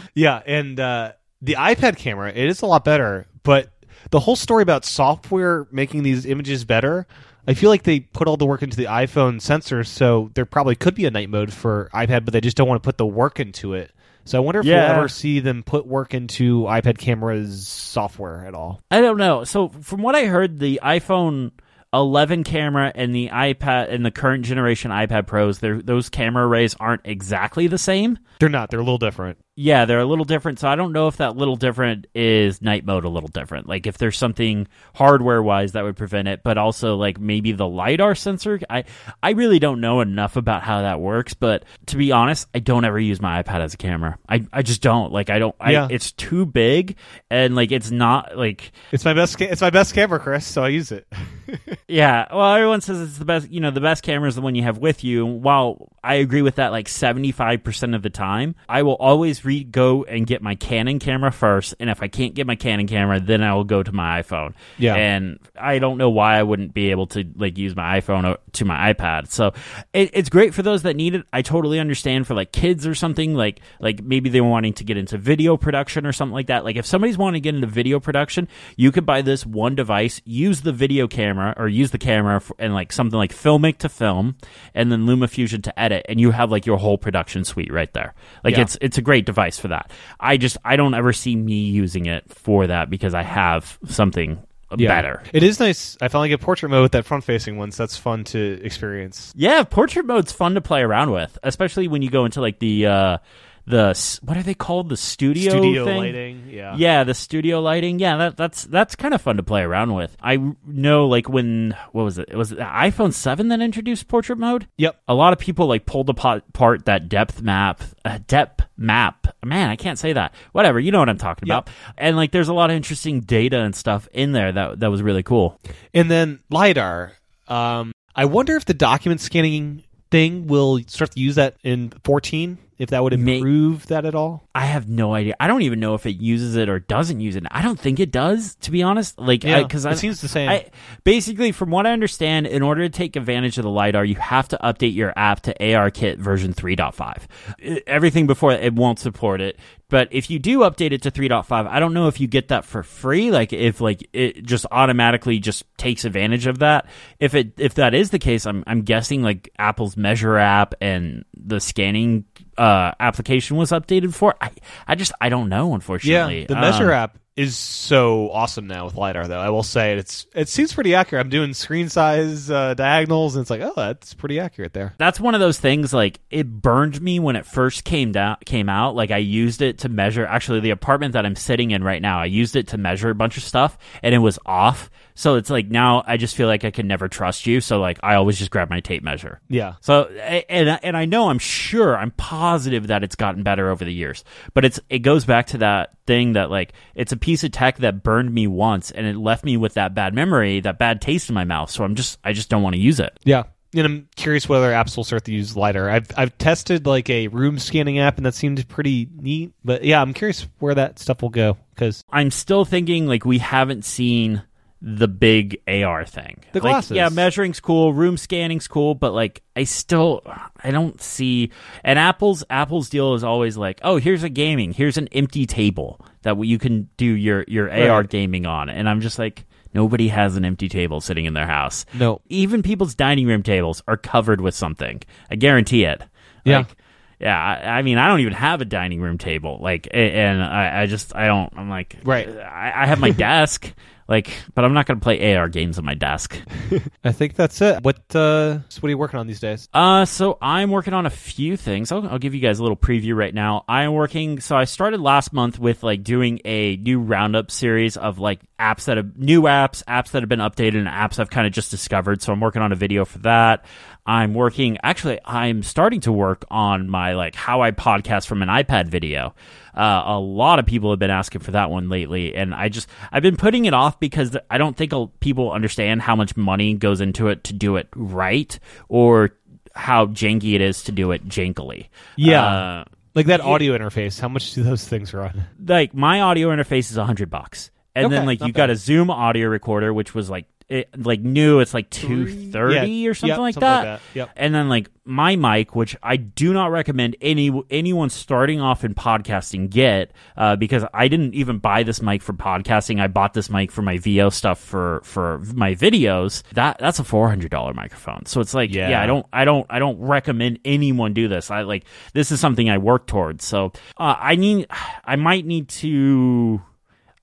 <laughs> Yeah, and uh, the iPad camera it is a lot better, but the whole story about software making these images better. I feel like they put all the work into the iPhone sensors, so there probably could be a night mode for iPad, but they just don't want to put the work into it. So I wonder if Yeah. we'll ever see them put work into iPad cameras software at all. I don't know. So from what I heard, the iPhone 11 camera and the iPad and the current generation iPad Pros, those camera arrays aren't exactly the same. They're not. They're a little different. Yeah, they're a little different. So I don't know if that little different is night mode a little different. Like if there's something hardware wise that would prevent it, but also like maybe the lidar sensor. I I really don't know enough about how that works. But to be honest, I don't ever use my iPad as a camera. I I just don't. Like I don't. Yeah. I, it's too big and like it's not like It's my best. Ca- it's my best camera, Chris. So I use it. <laughs> yeah, well, everyone says it's the best. You know, the best camera is the one you have with you. While I agree with that, like seventy five percent of the time, I will always re- go and get my Canon camera first, and if I can't get my Canon camera, then I will go to my iPhone. Yeah. and I don't know why I wouldn't be able to like use my iPhone o- to my iPad. So it, it's great for those that need it. I totally understand for like kids or something like like maybe they're wanting to get into video production or something like that. Like if somebody's wanting to get into video production, you could buy this one device, use the video camera or use the camera f and like something like Filmic to film, and then LumaFusion to edit, and you have like your whole production suite right there. Like Yeah. it's it's a great device for that. I just I don't ever see me using it for that because I have something better. It is nice. I finally get portrait mode with that front facing one, so that's fun to experience. Yeah, portrait mode's fun to play around with, especially when you go into like the uh the what are they called? The studio Studio thing? lighting. Yeah. Yeah, the studio lighting. Yeah, that that's that's kind of fun to play around with. I know like when what was it? It was the iPhone 7 that introduced portrait mode? Yep. A lot of people like pulled apart apart that depth map, uh, depth map. Man, I can't say that. Whatever, you know what I'm talking Yep. about. And like there's a lot of interesting data and stuff in there that that was really cool. And then lidar. Um, I wonder if the document scanning thing will start to use that in 14 If that would May- improve that at all? I have no idea. I don't even know if it uses it or doesn't use it. I don't think it does, to be honest. Like, Yeah, because it seems the same. I, basically, from what I understand, in order to take advantage of the lidar, you have to update your app to ARKit version 3.5. I- Everything before it won't support it. But if you do update it to 3.5, I don't know if you get that for free. Like if like it just automatically just takes advantage of that. If it if that is the case, I'm I'm guessing like Apple's Measure app and the scanning uh, application was updated for. I I just I don't know. Unfortunately, Yeah, the Measure Um, app is so awesome now with lidar. Though I will say it's it seems pretty accurate. I'm doing screen size uh, diagonals, and it's like, oh, that's pretty accurate there. that's one of those things like it burned me when it first came down came out like i used it to measure actually the apartment that i'm sitting in right now i used it to measure a bunch of stuff and it was off so it's like now i just feel like i can never trust you so like i always just grab my tape measure Yeah, so and and I know I'm sure I'm positive that it's gotten better over the years. But it's it goes back to that thing that like it's a piece of tech that burned me once and it left me with that bad memory, that bad taste in my mouth. So I'm just I just don't want to use it. yeah. And I'm curious whether apps will start to use lidar. I've I've tested like a room scanning app, and that seemed pretty neat. But yeah, I'm curious where that stuff will go because I'm still thinking like we haven't seen the big AR thing. The Like, glasses. yeah, measuring's cool, room scanning's cool, but like I still I don't see and Apple's Apple's deal is always like, "Oh, here's a gaming, here's an empty table that you can do your your AR gaming on." And I'm just like Nobody has an empty table sitting in their house. No. Even people's dining room tables are covered with something. I guarantee it. Yeah. Like, yeah, I, I mean, I don't even have a dining room table. Like, and I, I just, I don't. I'm like, Right. I, I have my <laughs> desk, like, but I'm not going to play AR games on my desk. <laughs> I think that's it. What uh, so what are you working on these days? Uh, so I'm working on a few things. I'll, I'll give you guys a little preview right now. I'm working. So I started last month with like doing a new roundup series of like apps that have new apps, apps that have been updated, and apps I've kind of just discovered. So I'm working on a video for that. I'm working. Actually, I'm starting to work on my like how I podcast from an iPad video. Uh, a lot of people have been asking for that one lately, and I just I've been putting it off because I don't think people understand how much money goes into it to do it right, or how janky it is to do it jankily. Yeah. Uh, Like that audio interface. How much do those things run? like my audio interface is a hundred bucks, and then like you got a Zoom audio recorder, which was like it, like new. It's like two thirty Yeah, or something, yep, like, something like that. that, yep. And then like my mic, which I do not recommend any anyone starting off in podcasting get, uh, because I didn't even buy this mic for podcasting. I bought this mic for my VO stuff for for my videos. That that's a four hundred dollar microphone. So it's like Yeah. yeah, I don't I don't I don't recommend anyone do this. I like this is something I work towards. So uh, I need I might need to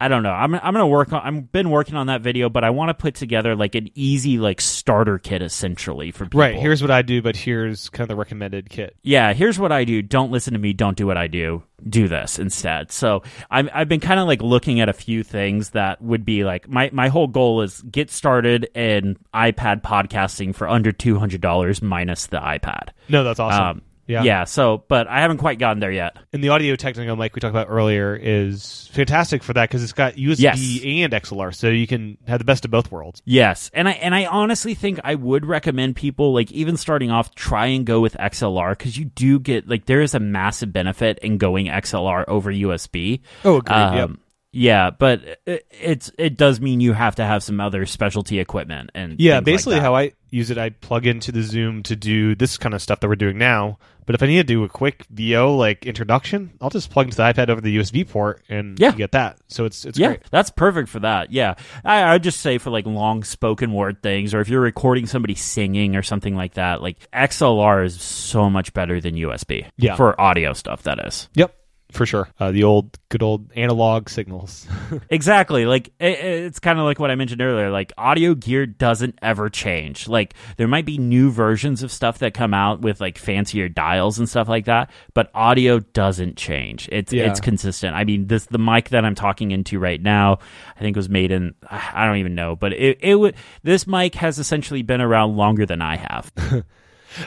I don't know. I'm I'm gonna work on. I've been working on that video, but I want to put together like an easy like starter kit essentially for people. Right. Here's what I do, but here's kind of the recommended kit. yeah. Here's what I do. Don't listen to me. Don't do what I do. Do this instead. So I'm I've been kind of like looking at a few things that would be like my my whole goal is get started in iPad podcasting for under two hundred dollars minus the iPad. No, that's awesome. Um, yeah. yeah. So, but I haven't quite gotten there yet. And the Audio-Technica mic we talked about earlier is fantastic for that because it's got USB Yes. and XLR, so you can have the best of both worlds. Yes, and I and I honestly think I would recommend people like even starting off try and go with XLR because you do get like there is a massive benefit in going XLR over USB. Oh, agreed. yep. Um, Yeah, but it, it's it does mean you have to have some other specialty equipment and Yeah, like basically that. how I use it, I plug into the Zoom to do this kind of stuff that we're doing now. But if I need to do a quick VO like introduction, I'll just plug into the iPad over the USB port and Yeah. get that. So it's it's yeah, great. that's perfect for that. Yeah, I I'd just say for like long spoken word things, or if you're recording somebody singing or something like that, like XLR is so much better than USB. Yeah. for audio stuff. That is. Yep, for sure. Uh, the old good old analog signals. <laughs> Exactly. Like it, it's kind of like what I mentioned earlier. Like audio gear doesn't ever change. Like there might be new versions of stuff that come out with like fancier dials and stuff like that, but audio doesn't change. It's Yeah. it's consistent. I mean, this the mic that I'm talking into right now, I think was made in I don't even know, but it it would this mic has essentially been around longer than I have. <laughs>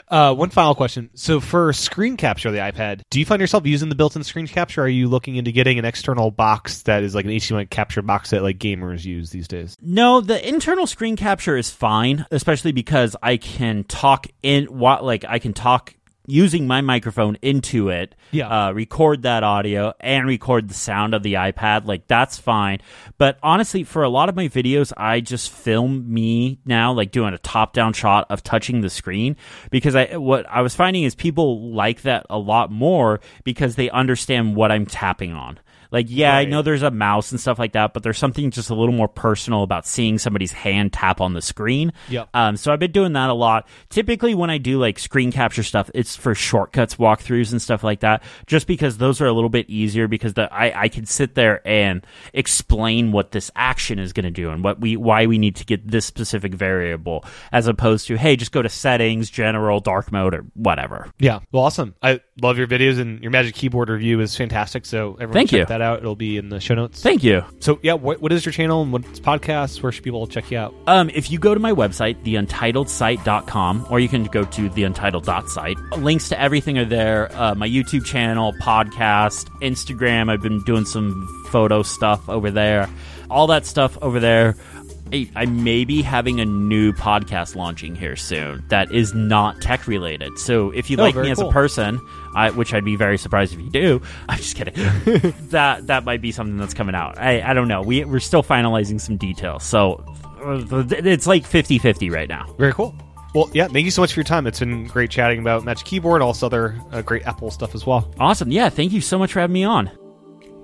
Uh, one final question. So for screen capture of the iPad, do you find yourself using the built-in screen capture? Or are you looking into getting an external box that is like an HDMI capture box that like gamers use these days? No, the internal screen capture is fine, especially because I can talk in what like I can talk using my microphone into it, Yeah. uh, record that audio and record the sound of the iPad. Like that's fine. But honestly, for a lot of my videos, I just film me now, like doing a top down shot of touching the screen because I, what I was finding is people like that a lot more because they understand what I'm tapping on. Like, yeah, I know there's a mouse and stuff like that, but there's something just a little more personal about seeing somebody's hand tap on the screen. Yep. Um, so I've been doing that a lot. Typically, when I do like screen capture stuff, it's for shortcuts, walkthroughs, and stuff like that. Just because those are a little bit easier because the I I can sit there and explain what this action is going to do and what we why we need to get this specific variable, as opposed to hey, just go to settings, general, dark mode, or whatever. Yeah. Well, awesome. I love your videos and your Magic Keyboard review is fantastic. So everyone Thank check you. that out. It'll be in the show notes. Thank you. so yeah, what, what is your channel and what's podcasts? Where should people check you out? Um, if you go to my website, theuntitledsite.com, or you can go to theuntitled.site, links to everything are there. Uh, my YouTube channel, podcast, Instagram. I've been doing some photo stuff over there. All that stuff over there. I, I may be having a new podcast launching here soon that is not tech related. So if you Oh, like me as cool. a person, I, which I'd be very surprised if you do. <laughs> I'm just kidding. <laughs> that that might be something that's coming out. I, I don't know. We we're still finalizing some details, so uh, it's like 50-50 right now. Very cool. Well, yeah, thank you so much for your time. It's been great chatting about Magic Keyboard, also other uh, great Apple stuff as well. Awesome. Yeah. Thank you so much for having me on.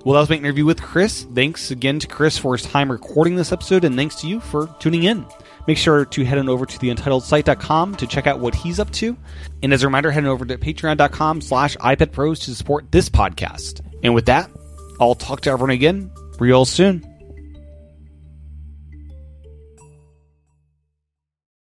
Well, that was my interview with Chris. Thanks again to Chris for his time recording this episode, and thanks to you for tuning in. Make sure to head on over to theuntitledsite.com to check out what he's up to. And as a reminder, head on over to patreon.com slash iPadPros to support this podcast. And with that, I'll talk to everyone again real soon.